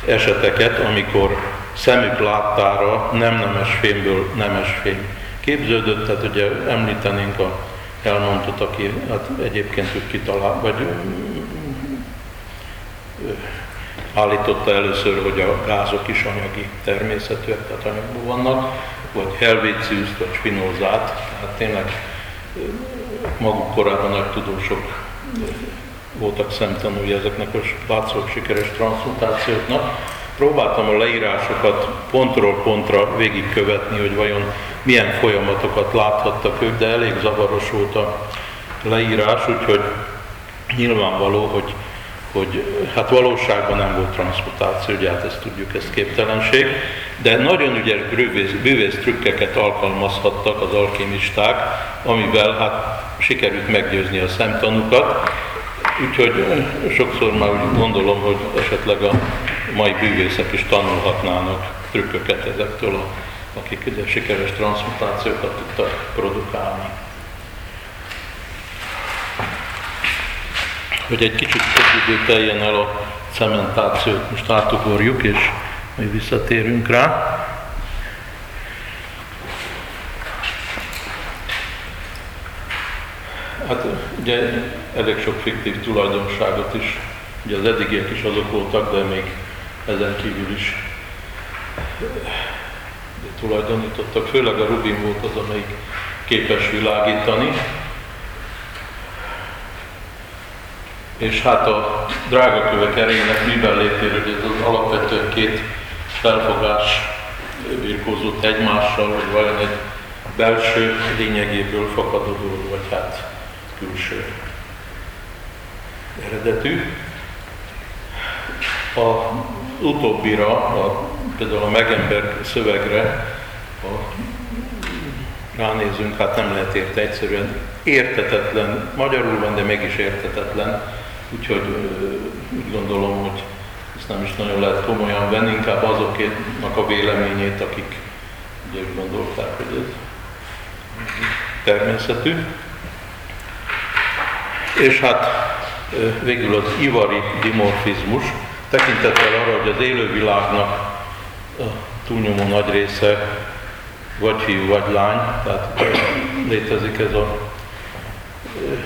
B: eseteket, amikor szemük láttára nem nemes fémből nemes fém képződött, tehát ugye említenénk a elmondott, aki hát egyébként ők kitalál, vagy állította először, hogy a gázok is anyagi természetűek, tehát anyagban vannak, vagy helvécius, vagy spinozát, tehát tényleg maguk korábban nagy tudósok voltak szemtanúi ezeknek a látszólag sikeres transmutációknak. Próbáltam a leírásokat pontról pontra végigkövetni, hogy vajon milyen folyamatokat láthattak ők, de elég zavaros volt a leírás, úgyhogy nyilvánvaló, hogy, hogy hát valóságban nem volt transzmutáció, ugye hát ezt tudjuk, ez képtelenség, de nagyon ügyes bűvész, bűvész trükkeket alkalmazhattak az alkémisták, amivel hát sikerült meggyőzni a szemtanúkat, úgyhogy sokszor már úgy gondolom, hogy esetleg a mai bűvészek is tanulhatnának trükköket ezektől, akik ugye sikeres transzmutációkat tudtak produkálni. Hogy egy kicsit több idő teljen el a cementációt, most átugorjuk, és majd visszatérünk rá. Hát ugye elég sok fiktív tulajdonságot is, ugye az eddigiek is azok voltak, de még ezen kívül is tulajdonítottak. Főleg a Rubin volt az, amelyik képes világítani. És hát a drága kövek erejének létéről, hogy ez az alapvetően két felfogás birkózott egymással, hogy vajon egy belső lényegéből fakadó dolog, vagy hát külső eredetű. A utóbbira, a, például a Megember szövegre, ha ránézünk, hát nem lehet érte egyszerűen értetetlen, magyarul van, de mégis értetetlen, úgyhogy úgy gondolom, hogy ezt nem is nagyon lehet komolyan venni, inkább azoknak a véleményét, akik ugye úgy gondolták, hogy ez természetű. És hát végül az ivari dimorfizmus, tekintettel arra, hogy az élővilágnak a túlnyomó nagy része vagy fiú, vagy lány, tehát létezik ez a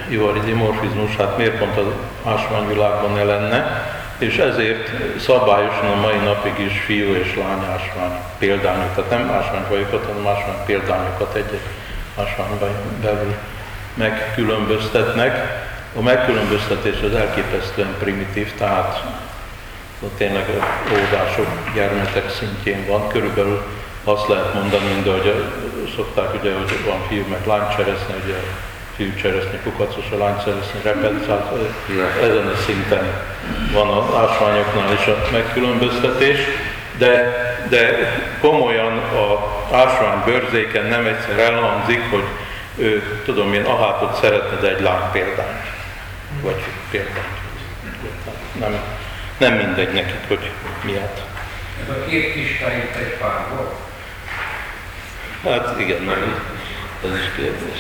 B: ivari dimorfizmus, hát miért pont az ásványvilágban ne lenne, és ezért szabályosan a mai napig is fiú és lány ásvány példányok, tehát nem ásványfajokat, hanem ásvány példányokat egy-egy ásványban belül megkülönböztetnek. A megkülönböztetés az elképesztően primitív, tehát tényleg óvodások, gyermekek szintjén van. Körülbelül azt lehet mondani, mint ahogy szokták, ugye, hogy van fiú meg lány cseresznye, ugye fiú cseresznye, kukacos, a lány cseresznye, repet, tehát ezen a szinten van az ásványoknál is a megkülönböztetés, de, de komolyan a ásvány bőrzéken nem egyszer elhangzik, hogy ő, tudom én, ahátot szeretne, de egy lány példányt, vagy példányt. Nem, nem mindegy nekik, hogy miatt.
F: Ez a két kis itt egy pár volt?
B: Hát igen, nem, ez is kérdés.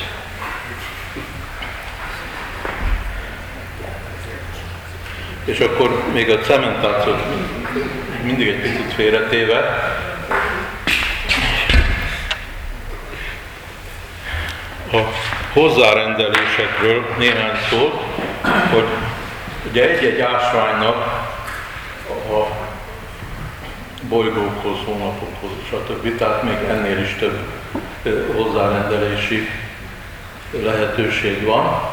B: És akkor még a cementációt mindig egy picit félretéve, a hozzárendelésekről néhány szót, hogy ugye egy-egy ásványnak a bolygókhoz, hónapokhoz, stb. Tehát még ennél is több hozzárendelési lehetőség van.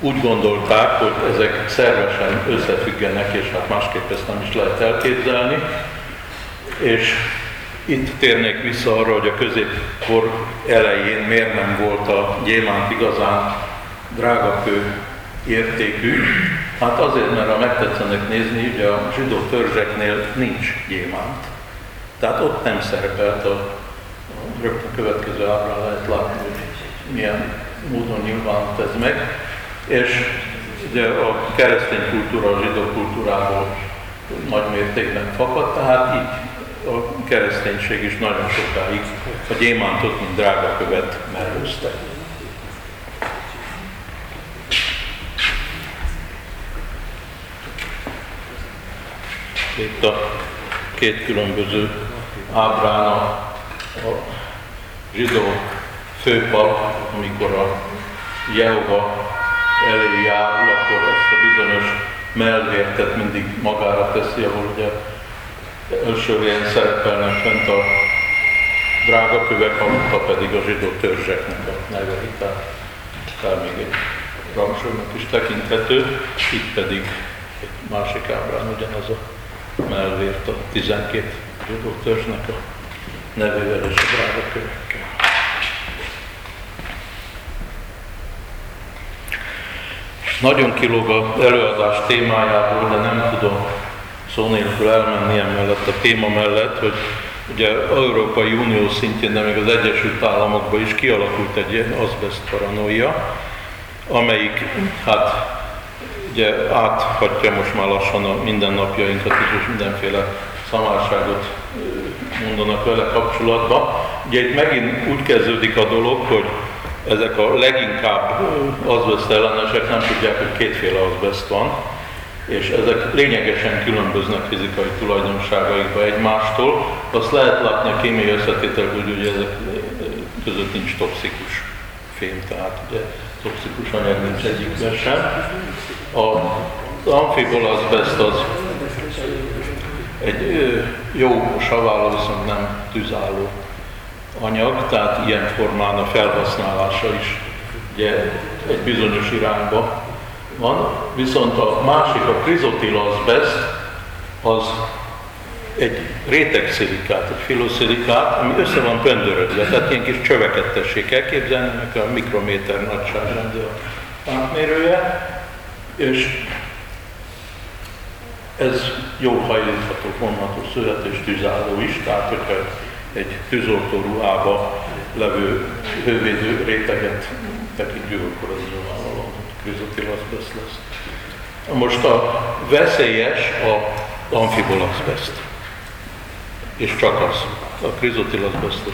B: Úgy gondolták, hogy ezek szervesen összefüggenek, és hát másképp ezt nem is lehet elképzelni. És itt térnék vissza arra, hogy a középkor elején miért nem volt a gyémánt igazán drágakő értékű. Hát azért, mert ha megtetszenek nézni, ugye a zsidó törzseknél nincs gyémánt. Tehát ott nem szerepelt a, a rögtön következő ábrán lehet látni, hogy milyen módon nyilvánult ez meg. És ugye a keresztény kultúra a zsidó kultúrából nagy mértékben fakadt, tehát így a kereszténység is nagyon sokáig a gyémántot, mint drága követ mellőzte. Itt a két különböző ábrán a, a zsidó főpap, amikor a Jehova elé járul, akkor ezt a bizonyos mellvértet mindig magára teszi, ahol ugye első helyen szerepelnek fent a drága kövek, alatta pedig a zsidó törzseknek a nevei, tehát akár még egy rangsornak is tekinthető, itt pedig egy másik ábrán ugyanaz a mellvért a 12 zsidó törzsnek a nevével és a drága kövekkel. Nagyon kilóg az előadás témájából, de nem tudom szó nélkül elmenni emellett a téma mellett, hogy ugye Európai Unió szintjén, de még az Egyesült Államokban is kialakult egy ilyen azbest paranoia, amelyik hát ugye áthatja most már lassan a mindennapjainkat is, és mindenféle szamárságot mondanak vele kapcsolatban. Ugye itt megint úgy kezdődik a dolog, hogy ezek a leginkább azbest ellenesek nem tudják, hogy kétféle azbest van, és ezek lényegesen különböznek fizikai tulajdonságaikba egymástól. Azt lehet látni a kémiai összetételből, hogy ezek között nincs toxikus fém, tehát ugye toxikus anyag nincs egyikben sem. Az amfibol azbest az egy jó saváló, viszont nem tüzálló anyag, tehát ilyen formán a felhasználása is ugye, egy bizonyos irányba van, viszont a másik, a krizotil azbest, az egy rétegszilikát, egy filoszilikát, ami össze van pöndörödve, tehát ilyen kis csöveket tessék elképzelni, meg a mikrométer nagyságrendű a átmérője, és ez jó hajlítható, vonható szövet és tűzálló is, tehát hogyha egy tűzoltó ruhába levő hővédő réteget tekintjük, akkor az nyilvánvalóan krizotil azbest lesz. Most a veszélyes a amfibol azbest. És csak az. A krizotil azbest az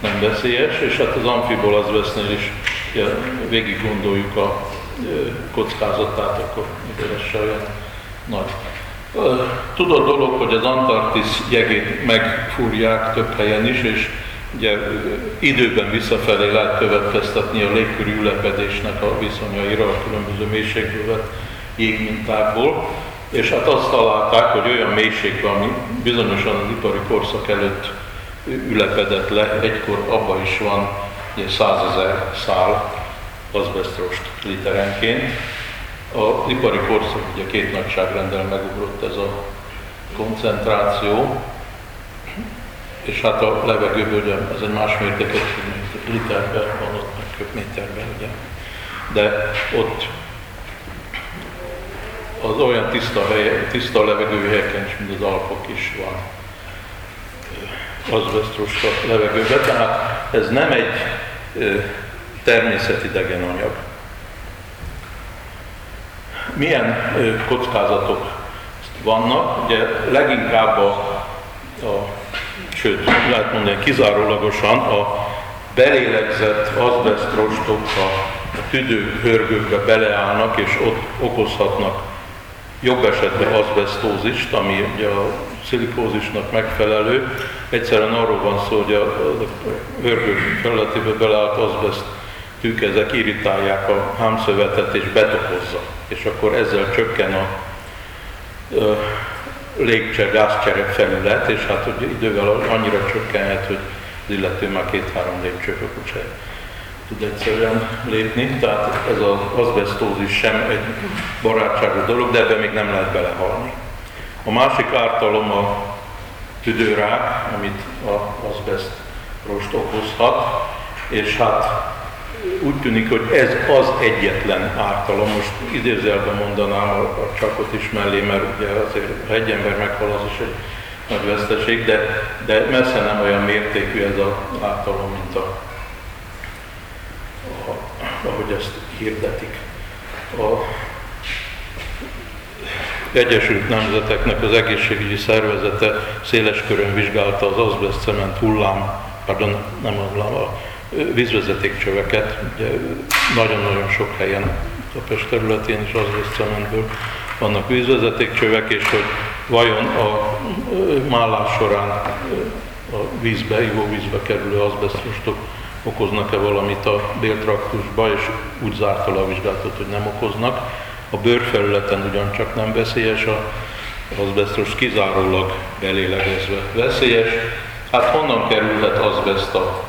B: nem veszélyes, és hát az amfibol azbestnél is ja, végig gondoljuk a kockázatát, akkor mivel se olyan nagy. Tudod dolog, hogy az Antarktisz jegét megfúrják több helyen is, és ugye időben visszafelé lehet következtetni a légkörű ülepedésnek a viszonyaira a különböző mélységből vett jégmintákból, és hát azt találták, hogy olyan mélységben, ami bizonyosan az ipari korszak előtt ülepedett le, egykor abban is van ugye, százezer szál azbestrost literenként, a ipari korszak ugye két nagyságrendel megugrott ez a koncentráció, és hát a levegőből ugye ez egy más mértékegység, mint literben van ott, meg köbméterben, ugye. De ott az olyan tiszta, hely, tiszta levegőhelyeken is, mint az Alpok is van. Azbesztrus a levegőben, tehát ez nem egy természetidegen anyag milyen kockázatok vannak. Ugye leginkább a, a sőt, lehet mondani kizárólagosan a belélegzett azbestrostok a, a tüdőhörgőkbe beleállnak, és ott okozhatnak jobb esetben azbestózist, ami ugye a szilikózisnak megfelelő. Egyszerűen arról van szó, hogy a, hörgők felületébe beleállt azbest tűk, ezek irritálják a hámszövetet és betokozza. És akkor ezzel csökken a légcsere, gázcsere felület, és hát hogy idővel annyira csökkenhet, hogy az illető már két-három lépcsőfokot tud egyszerűen lépni, tehát ez az azbestózis sem egy barátságos dolog, de ebben még nem lehet belehalni. A másik ártalom a tüdőrák, amit az azbest rost okozhat, és hát úgy tűnik, hogy ez az egyetlen ártalom. Most idézelben mondanám a, a csakot is mellé, mert ugye azért, ha egy ember meghal, az is egy nagy veszteség, de, de messze nem olyan mértékű ez az ártalom, mint a, a, ahogy ezt hirdetik. A Egyesült Nemzeteknek az egészségügyi szervezete széles körön vizsgálta az azbest cement hullám, pardon, nem hullám, a vízvezetékcsöveket, ugye nagyon-nagyon sok helyen a Pest területén is az cementből vannak vízvezetékcsövek, és hogy vajon a mállás során a vízbe, ivóvízbe kerülő azbesztrostok okoznak-e valamit a béltraktusba, és úgy zárta le a vizsgálatot, hogy nem okoznak. A bőrfelületen ugyancsak nem veszélyes, a azbesztros kizárólag belélegezve veszélyes. Hát honnan kerülhet azbest a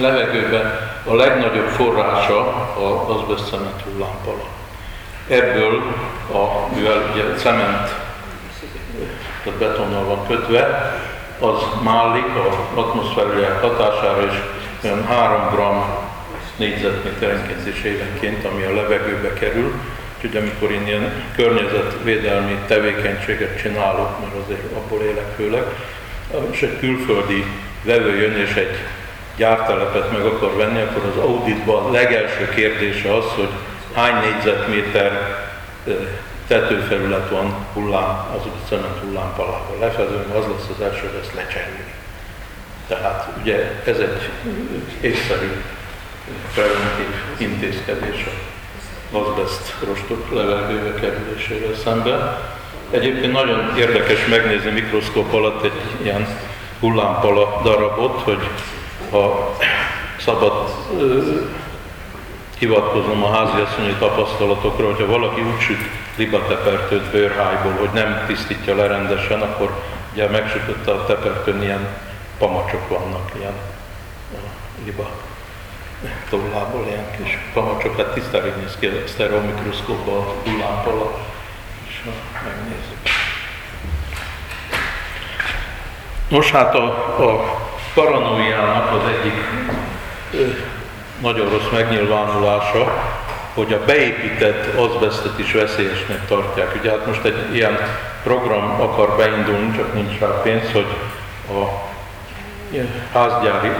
B: levegőben a legnagyobb forrása az azbeszcement hullámpala. Ebből, a, mivel ugye cement, tehát betonnal van kötve, az mállik a atmoszfériák hatására is olyan 3 g négyzetméterenként és évenként, ami a levegőbe kerül. Úgyhogy amikor én ilyen környezetvédelmi tevékenységet csinálok, mert azért abból élek főleg, és egy külföldi vevő jön és egy gyártelepet meg akar venni, akkor az auditban legelső kérdése az, hogy hány négyzetméter tetőfelület van hullám, az cement hullámpalával lefedőn, az lesz az első, hogy ezt lecserélni. Tehát ugye ez egy észszerű preventív intézkedés az azbest rostok levegőbe kerülésével szemben. Egyébként nagyon érdekes megnézni mikroszkóp alatt egy ilyen hullámpala darabot, hogy ha szabad hivatkozom a háziasszonyi tapasztalatokra, hogyha valaki úgy süt libatepertőt bőrhájból, hogy nem tisztítja le rendesen, akkor ugye megsütötte a tepertőn ilyen pamacsok vannak, ilyen liba tollából ilyen kis pamacsok, hát tisztára néz ki a sztereomikroszkópban a hullámp alatt, és megnézzük. Nos hát a, a paranoiának az egyik nagyon rossz megnyilvánulása, hogy a beépített azbestet is veszélyesnek tartják. Ugye hát most egy ilyen program akar beindulni, csak nincs rá pénz, hogy a házgyári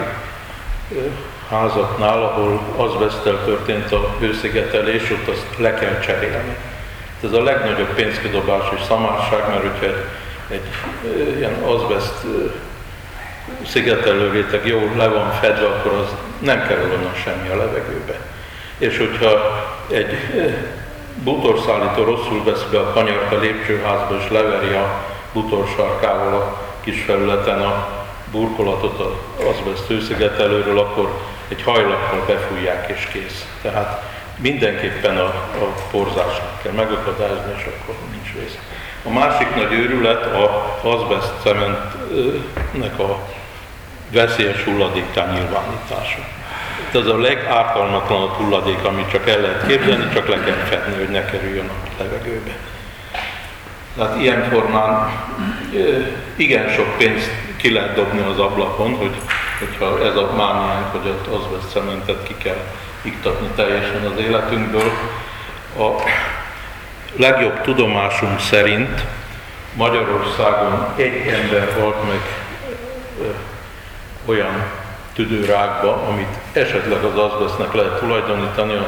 B: házaknál, ahol azbesztel történt a hőszigetelés, ott azt le kell cserélni. Ez a legnagyobb pénzkidobás és szamárság, mert hogyha egy, egy ilyen azbest szigetelőréteg jól le van fedve, akkor az nem kerül onnan semmi a levegőbe. És hogyha egy bútorszállító rosszul vesz be a kanyart a lépcsőházba és leveri a bútorsarkával a kis felületen a burkolatot az azbest hőszigetelőről, akkor egy hajlakkal befújják és kész. Tehát mindenképpen a, a porzásnak kell megakadályozni, és akkor nincs vész. A másik nagy őrület a azbest cementnek a veszélyes hulladéktá nyilvánítása. Ez a legártalmatlanabb hulladék, amit csak el lehet képzelni, csak le kell fedni, hogy ne kerüljön a levegőbe. Tehát ilyen formán igen sok pénzt ki lehet dobni az ablakon, hogy, hogyha ez a mániánk, hogy az azbest cementet ki kell iktatni teljesen az életünkből. A legjobb tudomásunk szerint Magyarországon egy ember halt meg olyan tüdőrákba, amit esetleg az azbesznek lehet tulajdonítani.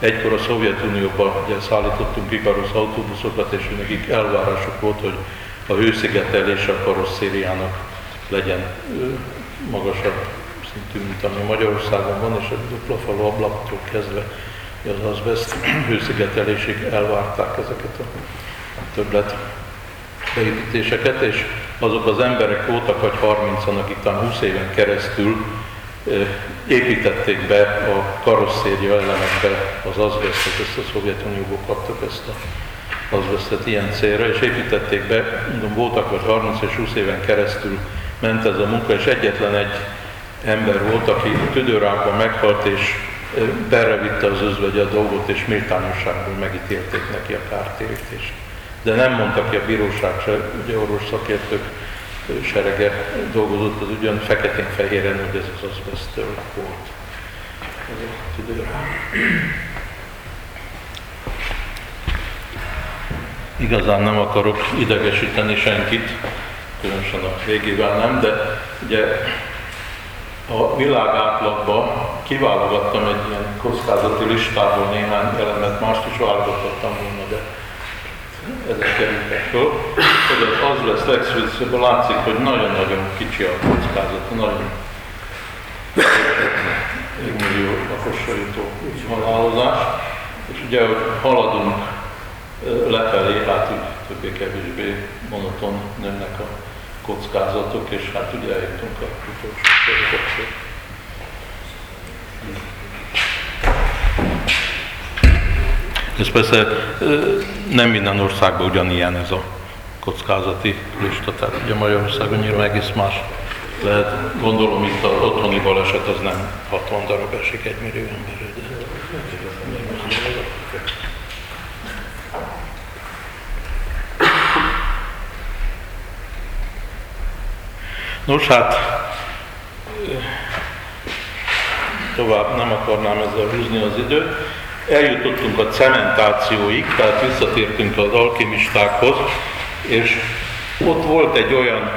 B: Egykor a Szovjetunióban ugye szállítottunk iparos autóbuszokat, és nekik elvárásuk volt, hogy a hőszigetelés a karosszériának legyen magasabb szintű, mint ami Magyarországon van, és a dupla falu ablaktól kezdve az azbest hőszigetelésig elvárták ezeket a többlet beépítéseket, és azok az emberek voltak, vagy 30-an, akik talán 20 éven keresztül építették be a karosszéria elemekbe az azbestet, ezt a Szovjetunióból kaptak ezt a azbestet ilyen célra, és építették be, mondom, voltak vagy 30 és 20 éven keresztül ment ez a munka, és egyetlen egy ember volt, aki tüdőrákban meghalt, és berevitte az özvegye a dolgot, és méltányosságból megítélték neki a kártérítést de nem mondta ki a bíróság se, ugye orvos szakértők serege dolgozott az ugyan feketén-fehéren, hogy ez az azbesztől volt. Igazán nem akarok idegesíteni senkit, különösen a végével nem, de ugye a világ átlagban kiválogattam egy ilyen kockázati listából néhány elemet, mást is válogatottam volna, de ezek kerültek föl, hogy az az lesz legszűzőbb, látszik, hogy nagyon-nagyon kicsi a kockázat, nagyon egy millió lakosra jutó halálozás, és ugye, hogy haladunk lefelé, hát úgy többé-kevésbé monoton nőnek a kockázatok, és hát ugye eljutunk a utolsó. Ez persze nem minden országban ugyanilyen ez a kockázati lista, tehát ugye Magyarországon nyilván egész más lehet. Gondolom itt az otthoni baleset az nem 60 darab esik egy millió emberre, de Nos hát, tovább nem akarnám ezzel húzni az időt. Eljutottunk a cementációig, tehát visszatértünk az alkimistákhoz, és ott volt egy olyan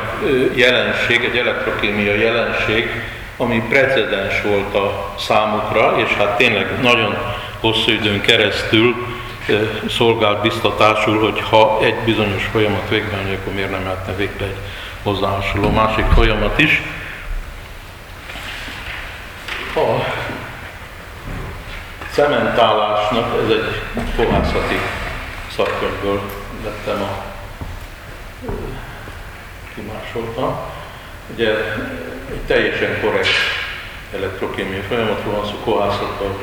B: jelenség, egy elektrokémia jelenség, ami precedens volt a számukra, és hát tényleg nagyon hosszú időn keresztül szolgált biztatásul, hogy ha egy bizonyos folyamat végben, akkor miért nem lehetne végbe egy hozzá hasonló másik folyamat is. A cementálásnak, ez egy kohászati szakkönyvből vettem a kimásoltam. Ugye egy teljesen korrekt elektrokémiai folyamatról van szó, kohászatban,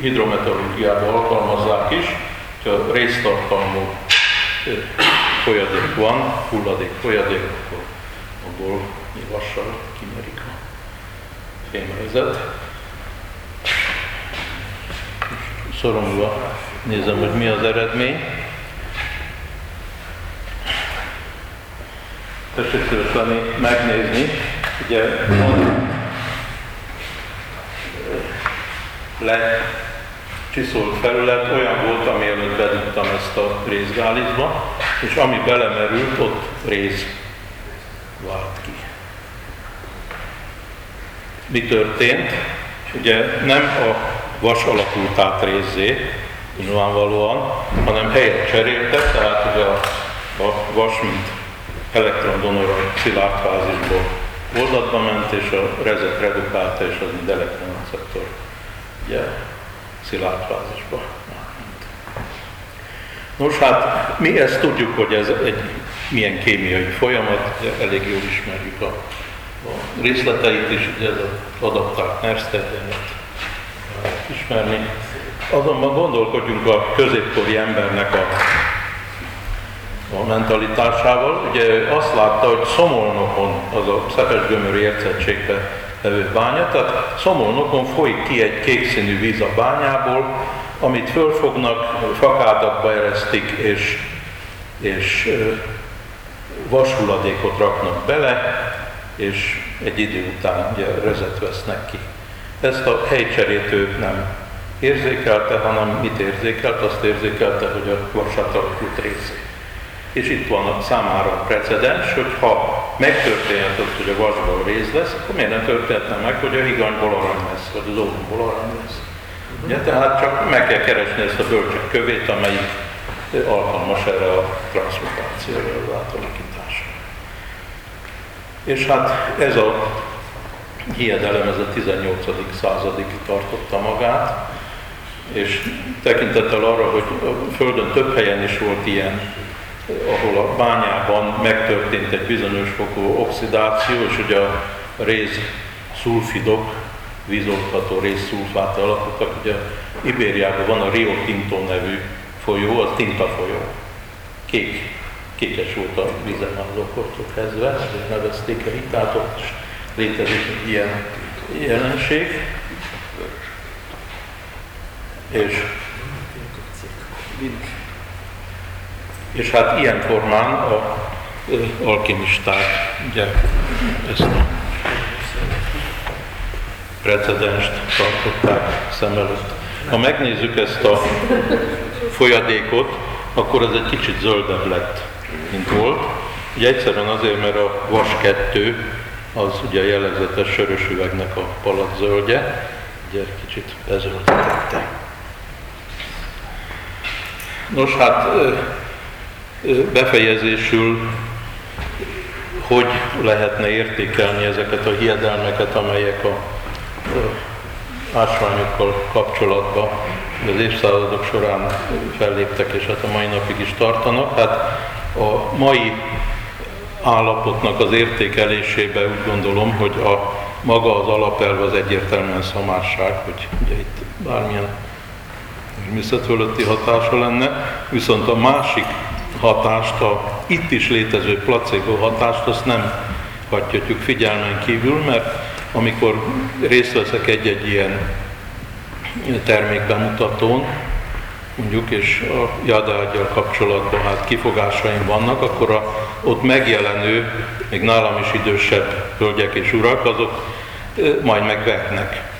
B: hidrometallurgiában alkalmazzák is, hogyha résztartalmú folyadék van, hulladék folyadék, akkor abból vassal kimerik a fémrezet. Szorongva nézem, hogy mi az eredmény. Tessék szívesen megnézni, ugye le csiszolt felület olyan volt, ami előtt bedugtam ezt a részgálizba, és ami belemerült, ott rész vált ki. Mi történt? Ugye nem a vas alakult át rézzé, nyilvánvalóan, hanem helyet cseréltek, tehát ugye a, vas, mint elektron a szilárd oldatba ment, és a rezet redukálta, és az mint elektronreceptor ugye, szilárd fázisba Nos, hát mi ezt tudjuk, hogy ez egy milyen kémiai folyamat, elég jól ismerjük a, a részleteit is, ugye ez az adaptált nervszterjenet ismerni. Azonban gondolkodjunk a középkori embernek a a mentalitásával. Ugye azt látta, hogy Szomolnokon, az a Szepes-Gömör ércettségbe levő bánya, tehát Szomolnokon folyik ki egy kékszínű víz a bányából, amit fölfognak, fakátakba eresztik, és, és vashulladékot raknak bele, és egy idő után ugye rezet vesznek ki. Ezt a helycserét ő nem érzékelte, hanem mit érzékelt? Azt érzékelte, hogy a vasat alakult részét. És itt van a számára precedens, hogy ha megtörténhet az, hogy a vasból rész lesz, akkor miért nem történhetne meg, hogy a higanyból arany lesz, vagy az óvonból arany lesz. Ugye, tehát csak meg kell keresni ezt a bölcsek kövét, amelyik alkalmas erre a transmutációra, az átalakításra. És hát ez a hiedelem, ez a 18. századig tartotta magát, és tekintettel arra, hogy a Földön több helyen is volt ilyen ahol a bányában megtörtént egy bizonyos fokú oxidáció, és ugye a réz szulfidok, vízoltató szulfát alakultak. Ugye Ibériában van a Rio Tinto nevű folyó, az Tinta folyó. Kék, kékes volt a vízen azokkortól kezdve, ezért nevezték el itt, tehát ott is létezik ilyen jelenség. És és hát ilyen formán a alkimisták ugye ezt precedenst tartották szem előtt. Ha megnézzük ezt a folyadékot, akkor ez egy kicsit zöldebb lett, mint volt. Ugye egyszerűen azért, mert a vas 2 az ugye jellegzetes sörös üvegnek a palat zöldje, ugye egy kicsit bezöldítette. Nos, hát befejezésül, hogy lehetne értékelni ezeket a hiedelmeket, amelyek a ásványokkal kapcsolatban az évszázadok során felléptek, és hát a mai napig is tartanak. Hát a mai állapotnak az értékelésébe úgy gondolom, hogy a maga az alapelv az egyértelműen szamásság, hogy ugye itt bármilyen természet fölötti hatása lenne, viszont a másik hatást, a itt is létező placebo hatást, azt nem hagyhatjuk figyelmen kívül, mert amikor részt veszek egy-egy ilyen termékbemutatón, mondjuk, és a jadágyal kapcsolatban hát kifogásaim vannak, akkor a, ott megjelenő, még nálam is idősebb hölgyek és urak, azok majd megvetnek.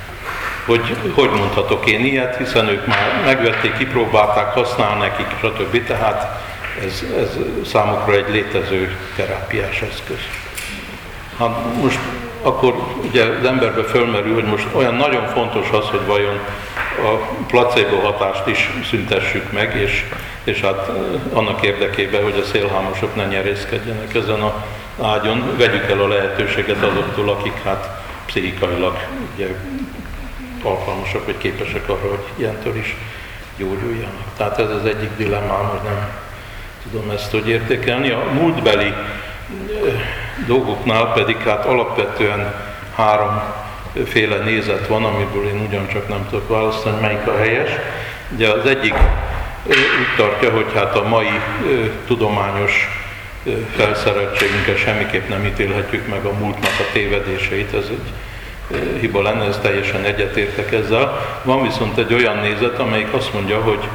B: hogy hogy mondhatok én ilyet, hiszen ők már megvették, kipróbálták, használ nekik, stb. Tehát ez, ez számukra egy létező terápiás eszköz. Hát most akkor ugye az emberbe fölmerül, hogy most olyan nagyon fontos az, hogy vajon a placebo hatást is szüntessük meg, és, és hát annak érdekében, hogy a szélhámosok ne nyerészkedjenek ezen a ágyon, vegyük el a lehetőséget azoktól, akik hát pszichikailag ugye, alkalmasak vagy képesek arra, hogy ilyentől is gyógyuljanak. Tehát ez az egyik dilemmám, hogy nem tudom ezt hogy értékelni. A múltbeli dolgoknál pedig hát alapvetően háromféle nézet van, amiből én ugyancsak nem tudok választani, melyik a helyes. Ugye az egyik úgy tartja, hogy hát a mai tudományos felszereltségünkkel semmiképp nem ítélhetjük meg a múltnak a tévedéseit, ez egy hiba lenne, ez teljesen egyetértek ezzel. Van viszont egy olyan nézet, amelyik azt mondja, hogy,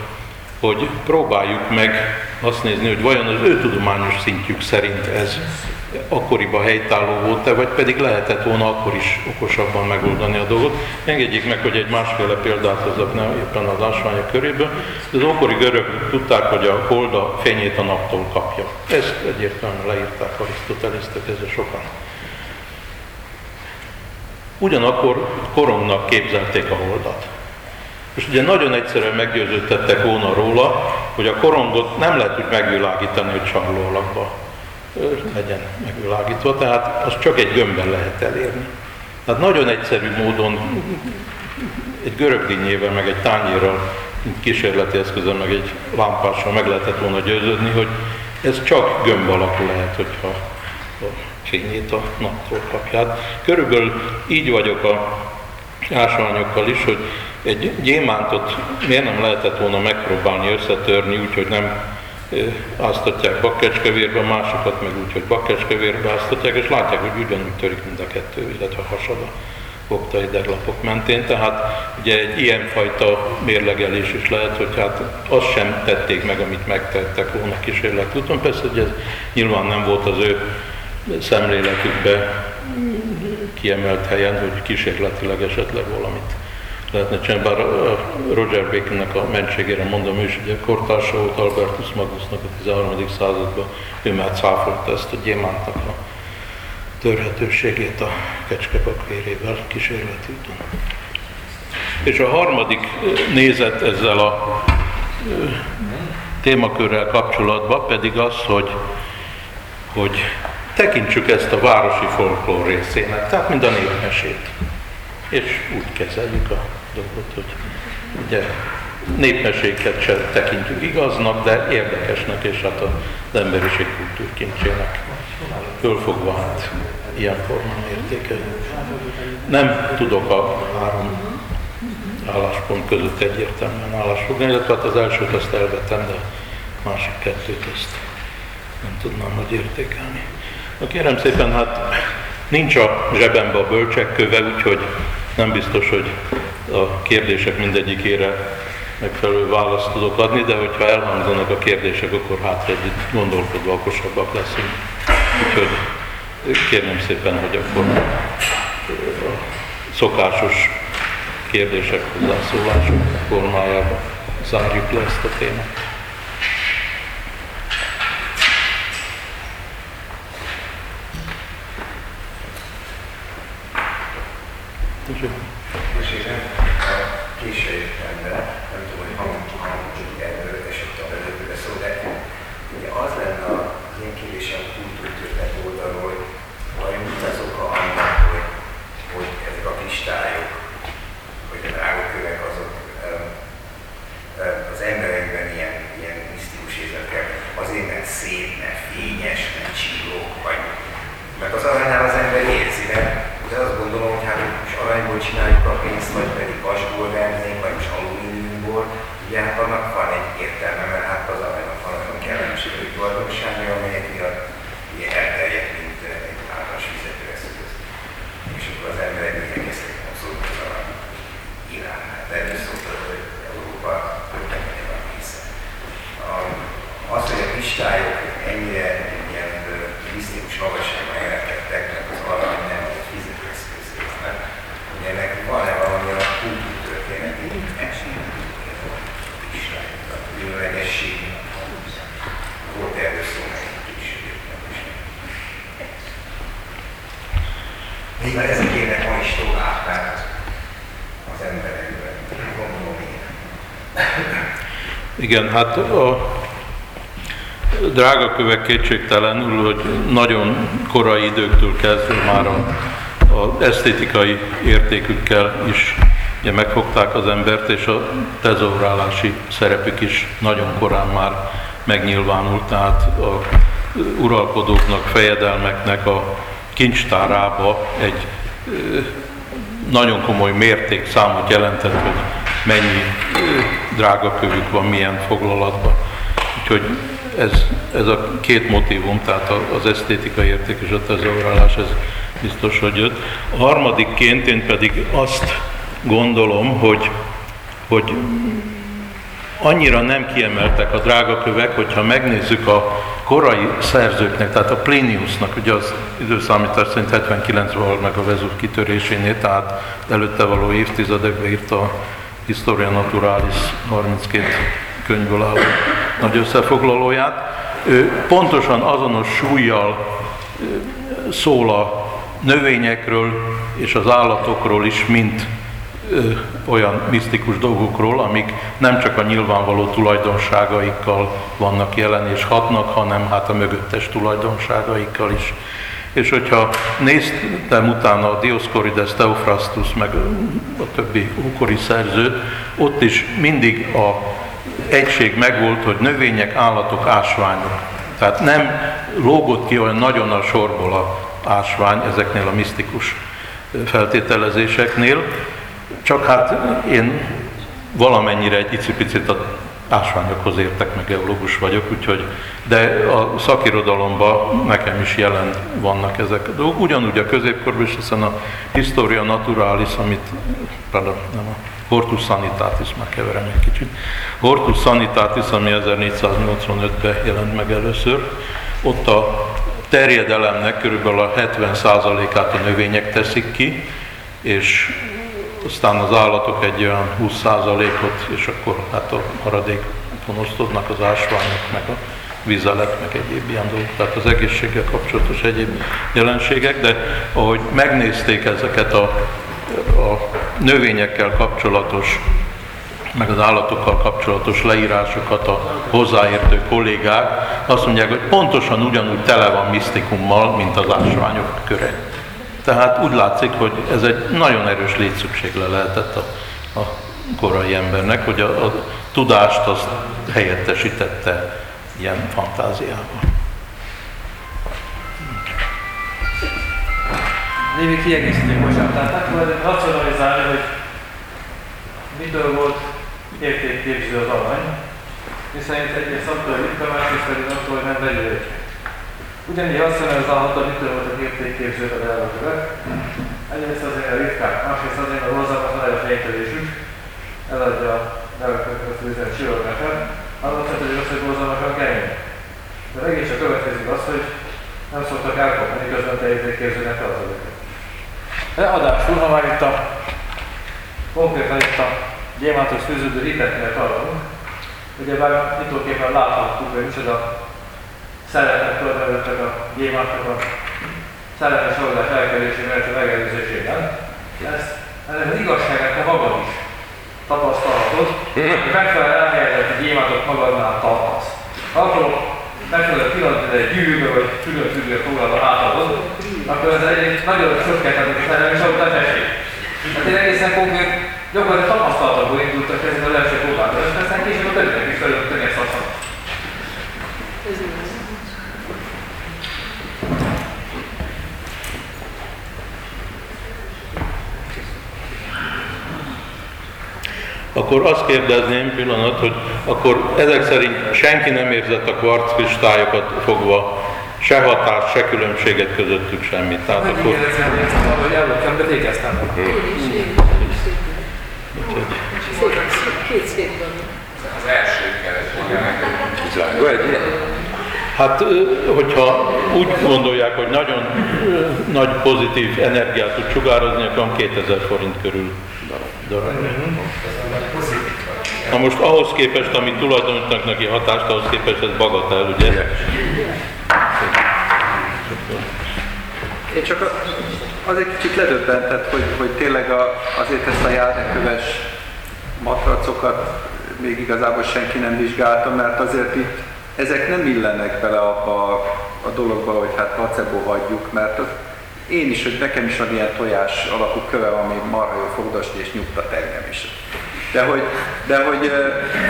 B: hogy próbáljuk meg azt nézni, hogy vajon az ő tudományos szintjük szerint ez akkoriban helytálló volt-e, vagy pedig lehetett volna akkor is okosabban megoldani a dolgot. Engedjék meg, hogy egy másféle példát hozzak, nem éppen az ásványok köréből. Az ókori görögök tudták, hogy a hold a fényét a naptól kapja. Ezt egyértelműen leírták Arisztotelésztek, ezzel sokan. Ugyanakkor korongnak képzelték a holdat. És ugye nagyon egyszerűen meggyőződtettek volna róla, hogy a korongot nem lehet úgy megvilágítani, hogy alakba legyen megvilágítva, tehát az csak egy gömbben lehet elérni. Tehát nagyon egyszerű módon egy görögdínyével, meg egy tányérral, kísérleti eszközön, meg egy lámpással meg lehetett volna győződni, hogy ez csak gömb alakú lehet, hogyha a fényét a naptól kapják. Körülbelül így vagyok a ásványokkal is, hogy egy gyémántot miért nem lehetett volna megpróbálni összetörni, úgyhogy nem áztatják bakkecskevérbe, másokat meg úgy, hogy bakkecskevérbe áztatják, és látják, hogy ugyanúgy törik mind a kettő, illetve hasad a oktaideglapok mentén. Tehát ugye egy ilyenfajta mérlegelés is lehet, hogy hát azt sem tették meg, amit megtettek volna kísérlet úton. Persze, hogy ez nyilván nem volt az ő szemléletükbe kiemelt helyen, hogy kísérletileg esetleg valamit lehetne csinálni, bár Roger Baconnek a mentségére mondom, ő is ugye kortársa volt Albertus Magnusnak a 13. században, ő már cáfolta ezt a gyémántnak a törhetőségét a kecskepak vérével kísérleti. És a harmadik nézet ezzel a témakörrel kapcsolatban pedig az, hogy, hogy tekintsük ezt a városi folklór részének, tehát mind a népmesét. És úgy kezeljük a dolgot, hogy ugye népmeséket se tekintjük igaznak, de érdekesnek, és hát az emberiség kultúrkincsének fölfogva hát ilyen formán értékeljük. Nem tudok a három álláspont között egyértelműen állásfogni, illetve hát az elsőt azt elvetem, de a másik kettőt azt nem tudnám hogy értékelni. Na kérem szépen, hát nincs a zsebembe a bölcsek úgyhogy nem biztos, hogy a kérdések mindegyikére megfelelő választ tudok adni, de hogyha elhangzanak a kérdések, akkor hát együtt gondolkodva okosabbak leszünk. Úgyhogy kérném szépen, hogy akkor a szokásos kérdések, hozzászólások formájában zárjuk le ezt a témát. Köszönöm.
G: Mesélem a késői ember, nem tudom, hogy hang, hang erről esett a vezetőre szó, de ugye az lenne az én kérdésem kultúrtörténet oldalról, hogy vajon mi az oka annak, hogy, hogy ezek a kristályok, vagy a drágokövek azok az emberekben ilyen, ilyen misztikus érzekkel, azért mert szép, mert fényes, mert csillók, vagy mert az aranynál az ember érzi, mert de azt gondolom, hogy hát most aranyból csináljuk a pénzt, vagy pedig vasból vernénk, vagy most alumíniumból, ugye hát annak van egy értelme, mert hát az aranynak van olyan kellemességű tulajdonsága, amelyek miatt ugye elterjedt, mint egy általános fizetőeszköz. És akkor az emberek igyekeztek mozogni az arany irány. Hát erről szóltad, hogy Európa történetében hisze. Az, hogy a kristályok ennyire ilyen misztikus magasságban jelentettek, mert az arany nem egy fizetőeszköz. Ennek van-e valami a kultúra Még ezek érnek ma is tovább, tehát az emberekben, gondolom én.
B: Igen, hát a drága kövek kétségtelenül, hogy nagyon korai időktől kezdve már a, a esztétikai értékükkel is ugye megfogták az embert, és a tezaurálási szerepük is nagyon korán már megnyilvánult, tehát a uralkodóknak, fejedelmeknek a kincstárába egy nagyon komoly mértékszámot jelentett, hogy mennyi drága kövük van, milyen foglalatban. Úgyhogy ez, ez a két motivum, tehát az esztétikai érték és a tezaurálás, ez biztos, hogy jött. A harmadikként én pedig azt gondolom, hogy, hogy annyira nem kiemeltek a drága kövek, hogyha megnézzük a korai szerzőknek, tehát a Pliniusnak, ugye az időszámítás szerint 79 val meg a Vezúv kitörésénél, tehát előtte való évtizedekben írta Historia Naturalis 32 könyvből álló nagy összefoglalóját. Pontosan azonos súlyjal szól a növényekről és az állatokról is, mint olyan misztikus dolgokról, amik nem csak a nyilvánvaló tulajdonságaikkal vannak jelen és hatnak, hanem hát a mögöttes tulajdonságaikkal is. És hogyha néztem utána a Dioscorides, Theophrastus, meg a többi ókori szerzőt, ott is mindig a egység megvolt, hogy növények, állatok, ásványok. Tehát nem lógott ki olyan nagyon a sorból a ásvány ezeknél a misztikus feltételezéseknél, csak hát én valamennyire egy icipicit a ásványokhoz értek, meg geológus vagyok, úgyhogy, de a szakirodalomban nekem is jelen vannak ezek a dolgok. Ugyanúgy a középkorban is, hiszen a Historia Naturalis, amit, pardon, nem a Hortus Sanitatis, már keverem egy kicsit. Hortus Sanitatis, ami 1485-ben jelent meg először, ott a terjedelemnek körülbelül a 70%-át a növények teszik ki, és aztán az állatok egy olyan 20%-ot, és akkor hát a maradékon osztoznak az ásványok, meg a vizelet, meg egyéb ilyen dolgok, tehát az egészséggel kapcsolatos egyéb jelenségek, de ahogy megnézték ezeket a, a növényekkel kapcsolatos, meg az állatokkal kapcsolatos leírásokat a hozzáértő kollégák, azt mondják, hogy pontosan ugyanúgy tele van misztikummal, mint az ásványok köre. Tehát úgy látszik, hogy ez egy nagyon erős létszükségle lehetett a, a korai embernek, hogy a, a tudást azt helyettesítette ilyen fantáziával.
E: Némi kiegészítő, bocsánat. Tehát akkor racionalizálni, hogy mitől volt értékképző az arany, miszerint egyes szaktori ritka, másrészt pedig attól, hogy nem vegyő Ugyanígy hogy mitől értékképzők az elvekövek. Egyrészt azért a ritkák, másrészt azért a hozzánk a a fejtörésük, eladja a nevekövet bizonyos csillagását, annak csak, hogy az, hogy borzalmasan kemény. De egész csak következik az, hogy nem szoktak elkapni, miközben te értékképzőnek tartod őket. Ráadásul, ha már itt a konkrétan itt a gyémántos fűződő hitetnél tartunk, ugyebár nyitóképpen láthatjuk, hogy micsoda szeretet tulajdonítottak a gyémántnak a szeretes oldás elkerülésében, illetve megelőzésében. Ezt, ennek az igazságát te magad is tapasztalhatod, hogy megfelelően elhelyezett gyémántot magadnál tartasz. Akkor megfelelő pillanatban egy gyűrűbe vagy külön függő foglalva átadod, akkor ez egy nagyon nem is ott esik. Hát én egészen konkrét, gyakorlatilag tapasztalatokból indultak ezek az első próbálkozás, aztán később a többiek is felültöttek ezt a
B: akkor azt kérdezném pillanat, hogy akkor ezek szerint senki nem érzett a kvarckistályokat fogva se hatás, se különbséget közöttük semmit. Tehát
E: nem
B: akkor...
E: hogy elvoltam, de végeztem.
H: Két szép van.
F: Az első kereső?
B: Hát, hogyha úgy gondolják, hogy nagyon nagy pozitív energiát tud sugározni, akkor 2000 forint körül darab. Na most ahhoz képest, amit tulajdonítanak neki hatást, ahhoz képest ez bagatel, ugye?
D: Én csak az egy kicsit ledöbbentett, hogy, hogy tényleg a, azért ezt a járdeköves matracokat még igazából senki nem vizsgálta, mert azért itt ezek nem illenek bele abba a, a dologba, hogy hát placebo hagyjuk, mert az, én is, hogy nekem is van ilyen tojás alakú köve, ami marha jó fogdosni és nyugtat engem is. De hogy, de, hogy,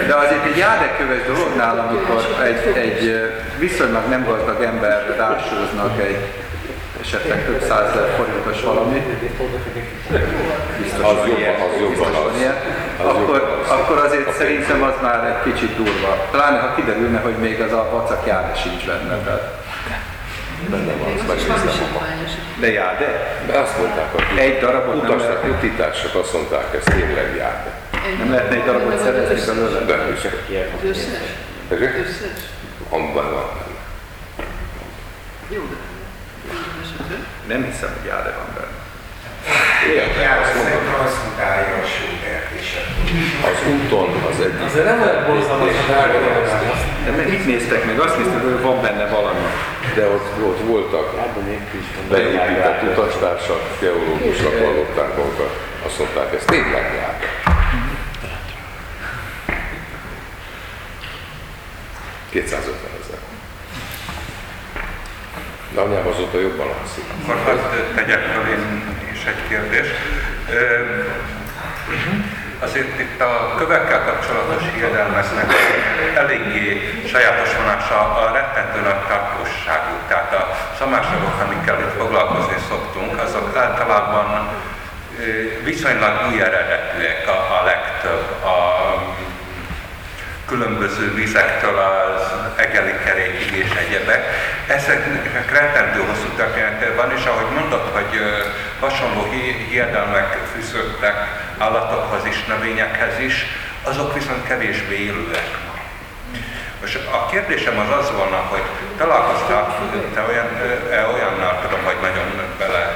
D: de azért egy járdeköves dolognál, amikor egy, egy viszonylag nem gazdag ember rásóznak egy esetleg több százezer forintos valami, biztos
C: Az
D: van ilyen,
C: az jobban az.
D: ilyen,
C: Az
D: akkor,
C: az.
D: akkor azért szerintem az már egy kicsit durva. Pláne ha kiderülne, hogy még az a vacak járde sincs benne. Tehát.
C: Benne van, azt megnéztem ma.
D: De járde?
C: De azt mondták, hogy
D: Egy darabot nem
C: utasnak, utitások azt mondták, ez tényleg jár.
D: Nem lehetne egy darabot szerezni belőle?
C: De is.
H: Az összes?
C: Ezek?
H: Összes?
C: Amban van benne.
H: Jó, de.
D: Nem hiszem, hogy járde van benne.
G: Jár,
C: azt mondom,
G: szerintem transzmutálja a és akkor
C: az úton az egyik.
E: Azért nem olyan borzalmas a.
D: De meg mit néztek meg? Azt néztek, hogy van benne valami.
C: De ott, ott voltak beépített utastársak, geológusnak hallották magukat. Azt mondták, ez tényleg jár. Kétszázötven ezer. De anyám azóta jobban alszik.
A: Akkor hadd tegyek fel én is egy kérdést. Azért itt a kövekkel kapcsolatos hiedelmeknek eléggé sajátos vonása a rettentő nagy tartóságú. Tehát a szamásagok, amikkel itt foglalkozni szoktunk, azok általában viszonylag új eredetűek a, a legtöbb. A, különböző vizektől az egeli kerékig és egyebek. Ezeknek rettentő hosszú története van, és ahogy mondott, hogy hasonló hi- hiedelmek fűződtek állatokhoz is, növényekhez is, azok viszont kevésbé élőek ma. Most a kérdésem az az volna, hogy találkoztál te olyan, e, olyannal, tudom, hogy nagyon bele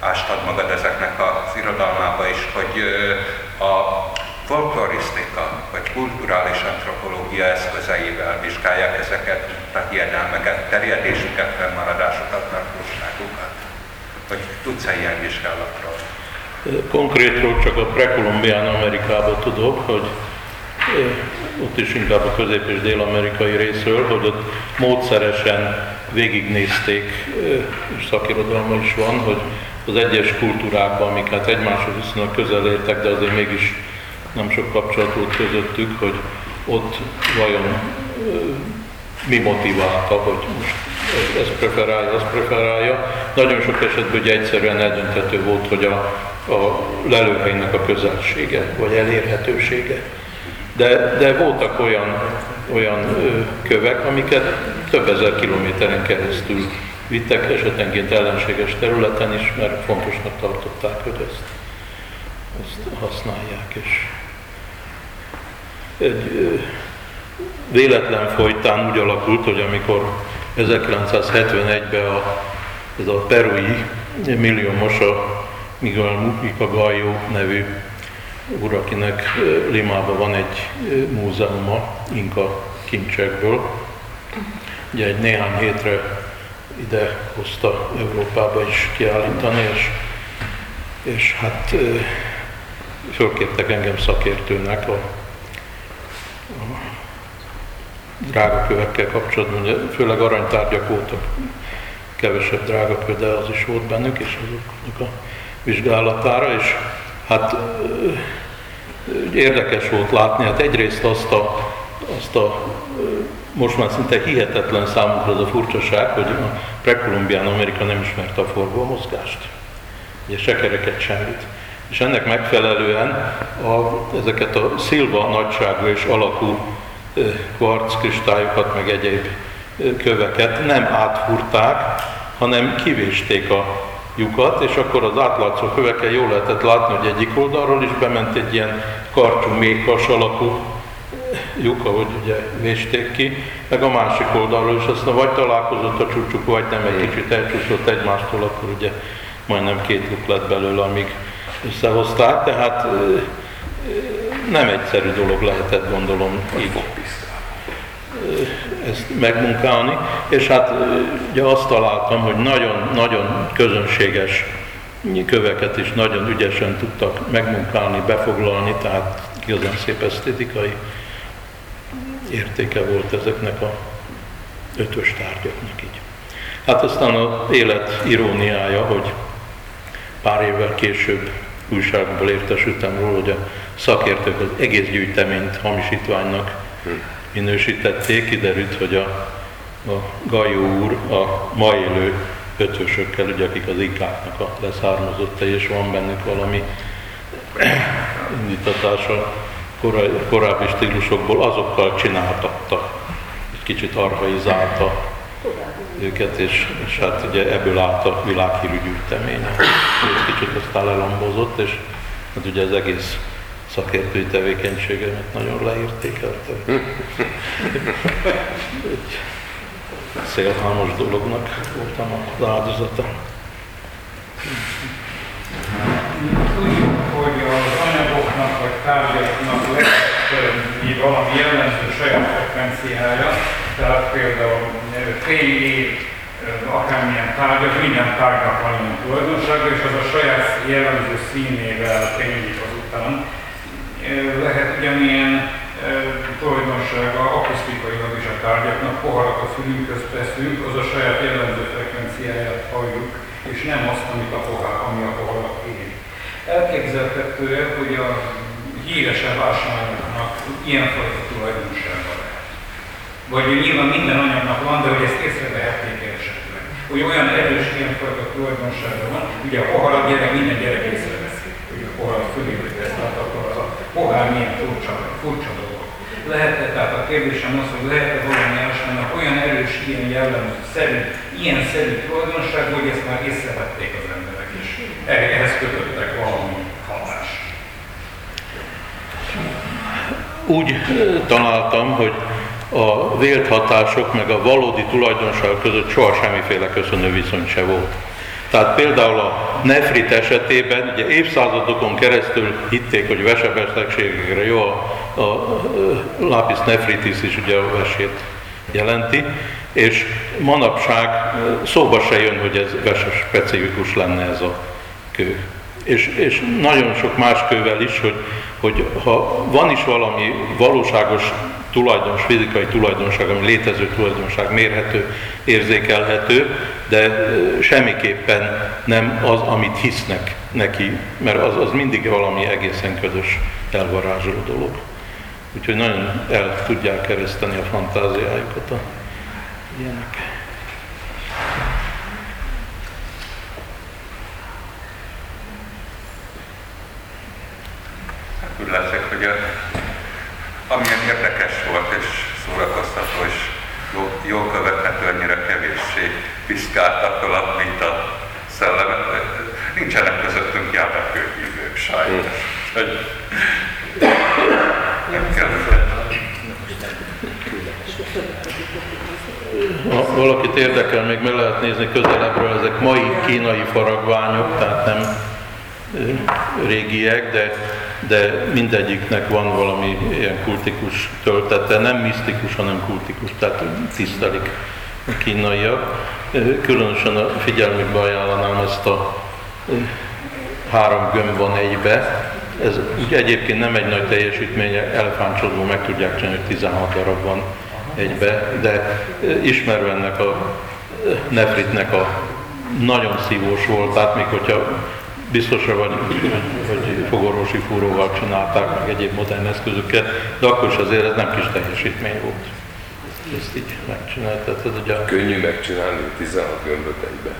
A: ástad magad ezeknek az irodalmába is, hogy a folklorisztika vagy kulturális antropológia eszközeivel vizsgálják ezeket a hiedelmeket, terjedésüket, fennmaradásukat, tartóságukat? Vagy tudsz-e ilyen vizsgálatról?
B: Konkrétról csak a prekolumbián Amerikában tudok, hogy ott is inkább a közép- és dél-amerikai részről, hogy ott módszeresen végignézték, és szakirodalma is van, hogy az egyes kultúrákban, amik hát egymáshoz viszonylag közel értek, de azért mégis nem sok kapcsolat volt közöttük, hogy ott vajon mi motiválta, hogy most ez- ez preferálja, az preferálja. Nagyon sok esetben ugye egyszerűen eldönthető volt, hogy a, a lelőhelynek a közelsége, vagy elérhetősége. De, de voltak olyan, olyan kövek, amiket több ezer kilométeren keresztül vittek, esetenként ellenséges területen is, mert fontosnak tartották, hogy ezt, ezt használják. És egy véletlen folytán úgy alakult, hogy amikor 1971-ben a, ez a perui milliómos a Miguel Mujica Gallo nevű úr, akinek Limában van egy múzeuma inka kincsekből. Ugye egy néhány hétre ide hozta Európába is kiállítani, és, és hát fölkértek engem szakértőnek a drága kövekkel kapcsolatban, ugye főleg aranytárgyak voltak, kevesebb drága kő, de az is volt bennük, és azoknak a vizsgálatára, és hát érdekes volt látni, hát egyrészt azt a, azt a most már szinte hihetetlen számunkra az a furcsaság, hogy a prekolumbián Amerika nem ismerte a forgómozgást. Ugye se semmit. És ennek megfelelően a, ezeket a szilva nagyságú és alakú ö, kvarckristályokat, meg egyéb köveket nem átfúrták, hanem kivésték a lyukat, és akkor az átlátszó köveken jól lehetett látni, hogy egyik oldalról is bement egy ilyen karcsú, mékas alakú lyuk, ahogy ugye vésték ki, meg a másik oldalról is. Aztán vagy találkozott a csúcsuk, vagy nem, egy kicsit elcsúszott egymástól, akkor ugye majdnem két lyuk lett belőle, amíg összehozták, tehát nem egyszerű dolog lehetett gondolom így. Ezt megmunkálni, és hát ugye azt találtam, hogy nagyon-nagyon közönséges köveket is nagyon ügyesen tudtak megmunkálni, befoglalni, tehát igazán szép esztétikai értéke volt ezeknek a ötös tárgyaknak így. Hát aztán az élet iróniája, hogy pár évvel később újságból értesültem róla, hogy a szakértők az egész gyűjteményt hamisítványnak minősítették, kiderült, hogy a, a Gajó úr a ma élő ötvösökkel, ugye, akik az ikáknak a leszármazottai, és van bennük valami (clears throat) indítatása korábbi stílusokból, azokkal csináltatta, egy kicsit arhaizálta őket, és, és hát ugye ebből állt a világhírű gyűjtemény. És kicsit aztán lelambozott, és hát ugye az egész szakértői tevékenységemet nagyon leértékelte. Egy szélhámos dolognak voltam az áldozata.
I: Tudjuk, hogy az anyagoknak vagy tárgyaknak lesz valami jellemző saját frekvenciája, tehát például fényév, akármilyen tárgyak, minden tárgynak van ilyen tulajdonsága, és az a saját jellemző színével fénylik azután. Lehet ugyanilyen tulajdonsága akusztikailag is a tárgyaknak, poharat a fülünkhöz teszünk, az a saját jellemző frekvenciáját halljuk, és nem azt, amit a pohár, ami a poharat ér. Elképzelhető, hogy a híresebb ásványoknak ilyenfajta tulajdonsága. Vagy nyilván minden anyagnak van, de hogy ezt észrevehetnék esetleg. Hogy olyan erős ilyenfajta tulajdonsága van, ugye a poharat gyerek, minden gyerek észreveszi, hogy a poharat fölépít ezt, tehát akkor az a pohár milyen furcsa, furcsa dolog. Lehet-e, tehát a kérdésem az, hogy lehet-e valami ásványnak olyan erős, ilyen jellemző, szerű, ilyen szerű tulajdonság, hogy ezt már észrevették az emberek, és ehhez kötöttek valami hatást.
B: Úgy találtam, hogy a vélt hatások meg a valódi tulajdonság között soha semmiféle köszönő viszony se volt. Tehát például a nefrit esetében ugye évszázadokon keresztül hitték, hogy vesebetegségekre jó, a, a, a nefritis is ugye a vesét jelenti, és manapság szóba se jön, hogy ez veses specifikus lenne ez a kő. És, és nagyon sok más kővel is, hogy, hogy ha van is valami valóságos tulajdonos, fizikai tulajdonság, ami létező tulajdonság, mérhető, érzékelhető, de semmiképpen nem az, amit hisznek neki, mert az, az mindig valami egészen közös elvarázsoló dolog. Úgyhogy nagyon el tudják kereszteni a fantáziájukat a ilyenek.
A: Úgy látszik, hogy a, amilyen érdekes volt és szórakoztató és jó, jó követhető, annyira kevéssé piszkáltak fel, mint a szellemet. Nincsenek közöttünk járványkőhívők sajnos. Hogy nem kell
B: Ha valakit érdekel, még meg lehet nézni közelebbről, ezek mai kínai faragványok, tehát nem régiek, de, de mindegyiknek van valami ilyen kultikus töltete, nem misztikus, hanem kultikus, tehát tisztelik kínaiak. Különösen a figyelmükbe ajánlanám ezt a három gömb van egybe. Ez egyébként nem egy nagy teljesítmény, elefántcsodból meg tudják csinálni, hogy 16 darab van egybe, de ismerve ennek a nefritnek a nagyon szívós volt, tehát még hogyha biztosra vagy, hogy fogorvosi fúróval csinálták, meg egyéb modern eszközökkel, de akkor is azért ez nem kis teljesítmény volt. Ezt így megcsináltad. Ez ugye.
C: Könnyű megcsinálni 16 gömböt egybe.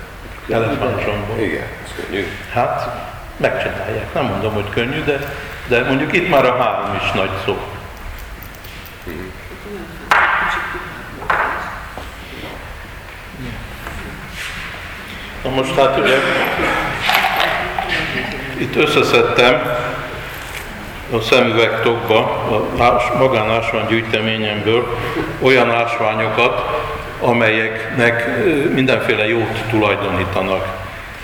B: Elefántcsontból.
C: Igen, ez könnyű.
B: Hát megcsinálják. Nem mondom, hogy könnyű, de, de mondjuk itt már a három is nagy szó. Na most hát ugye itt összeszedtem a szemüvegtokba, a magánásvány gyűjteményemből olyan ásványokat, amelyeknek mindenféle jót tulajdonítanak.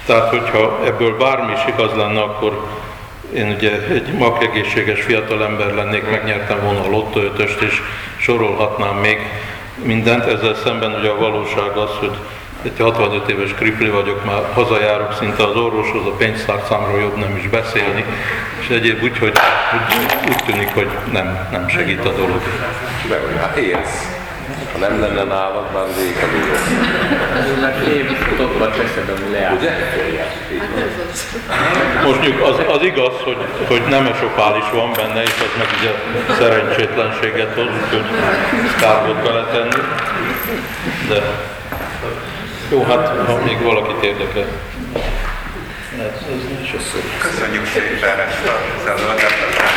B: Tehát, hogyha ebből bármi is igaz lenne, akkor én ugye egy magegészséges fiatalember lennék, megnyertem volna a lottóötöst, és sorolhatnám még mindent, ezzel szemben ugye a valóság az, hogy egy 65 éves kripli vagyok, már hazajárok szinte az orvoshoz, a pénztárcámról jobb nem is beszélni, és egyéb úgy, hogy úgy, úgy tűnik, hogy nem, nem segít a dolog.
C: Hogy hát élsz. Ha nem lenne nálad, már rég a dolog.
J: Mert én futottam teszed, ami leállt.
C: Ugye?
B: Mondjuk az, az igaz, hogy, hogy nemesopál is van benne, és az meg ugye szerencsétlenséget hoz, úgyhogy kár volt beletenni. De jó, hát ha még valakit érdekel.
A: Köszönjük szépen ezt az előadást.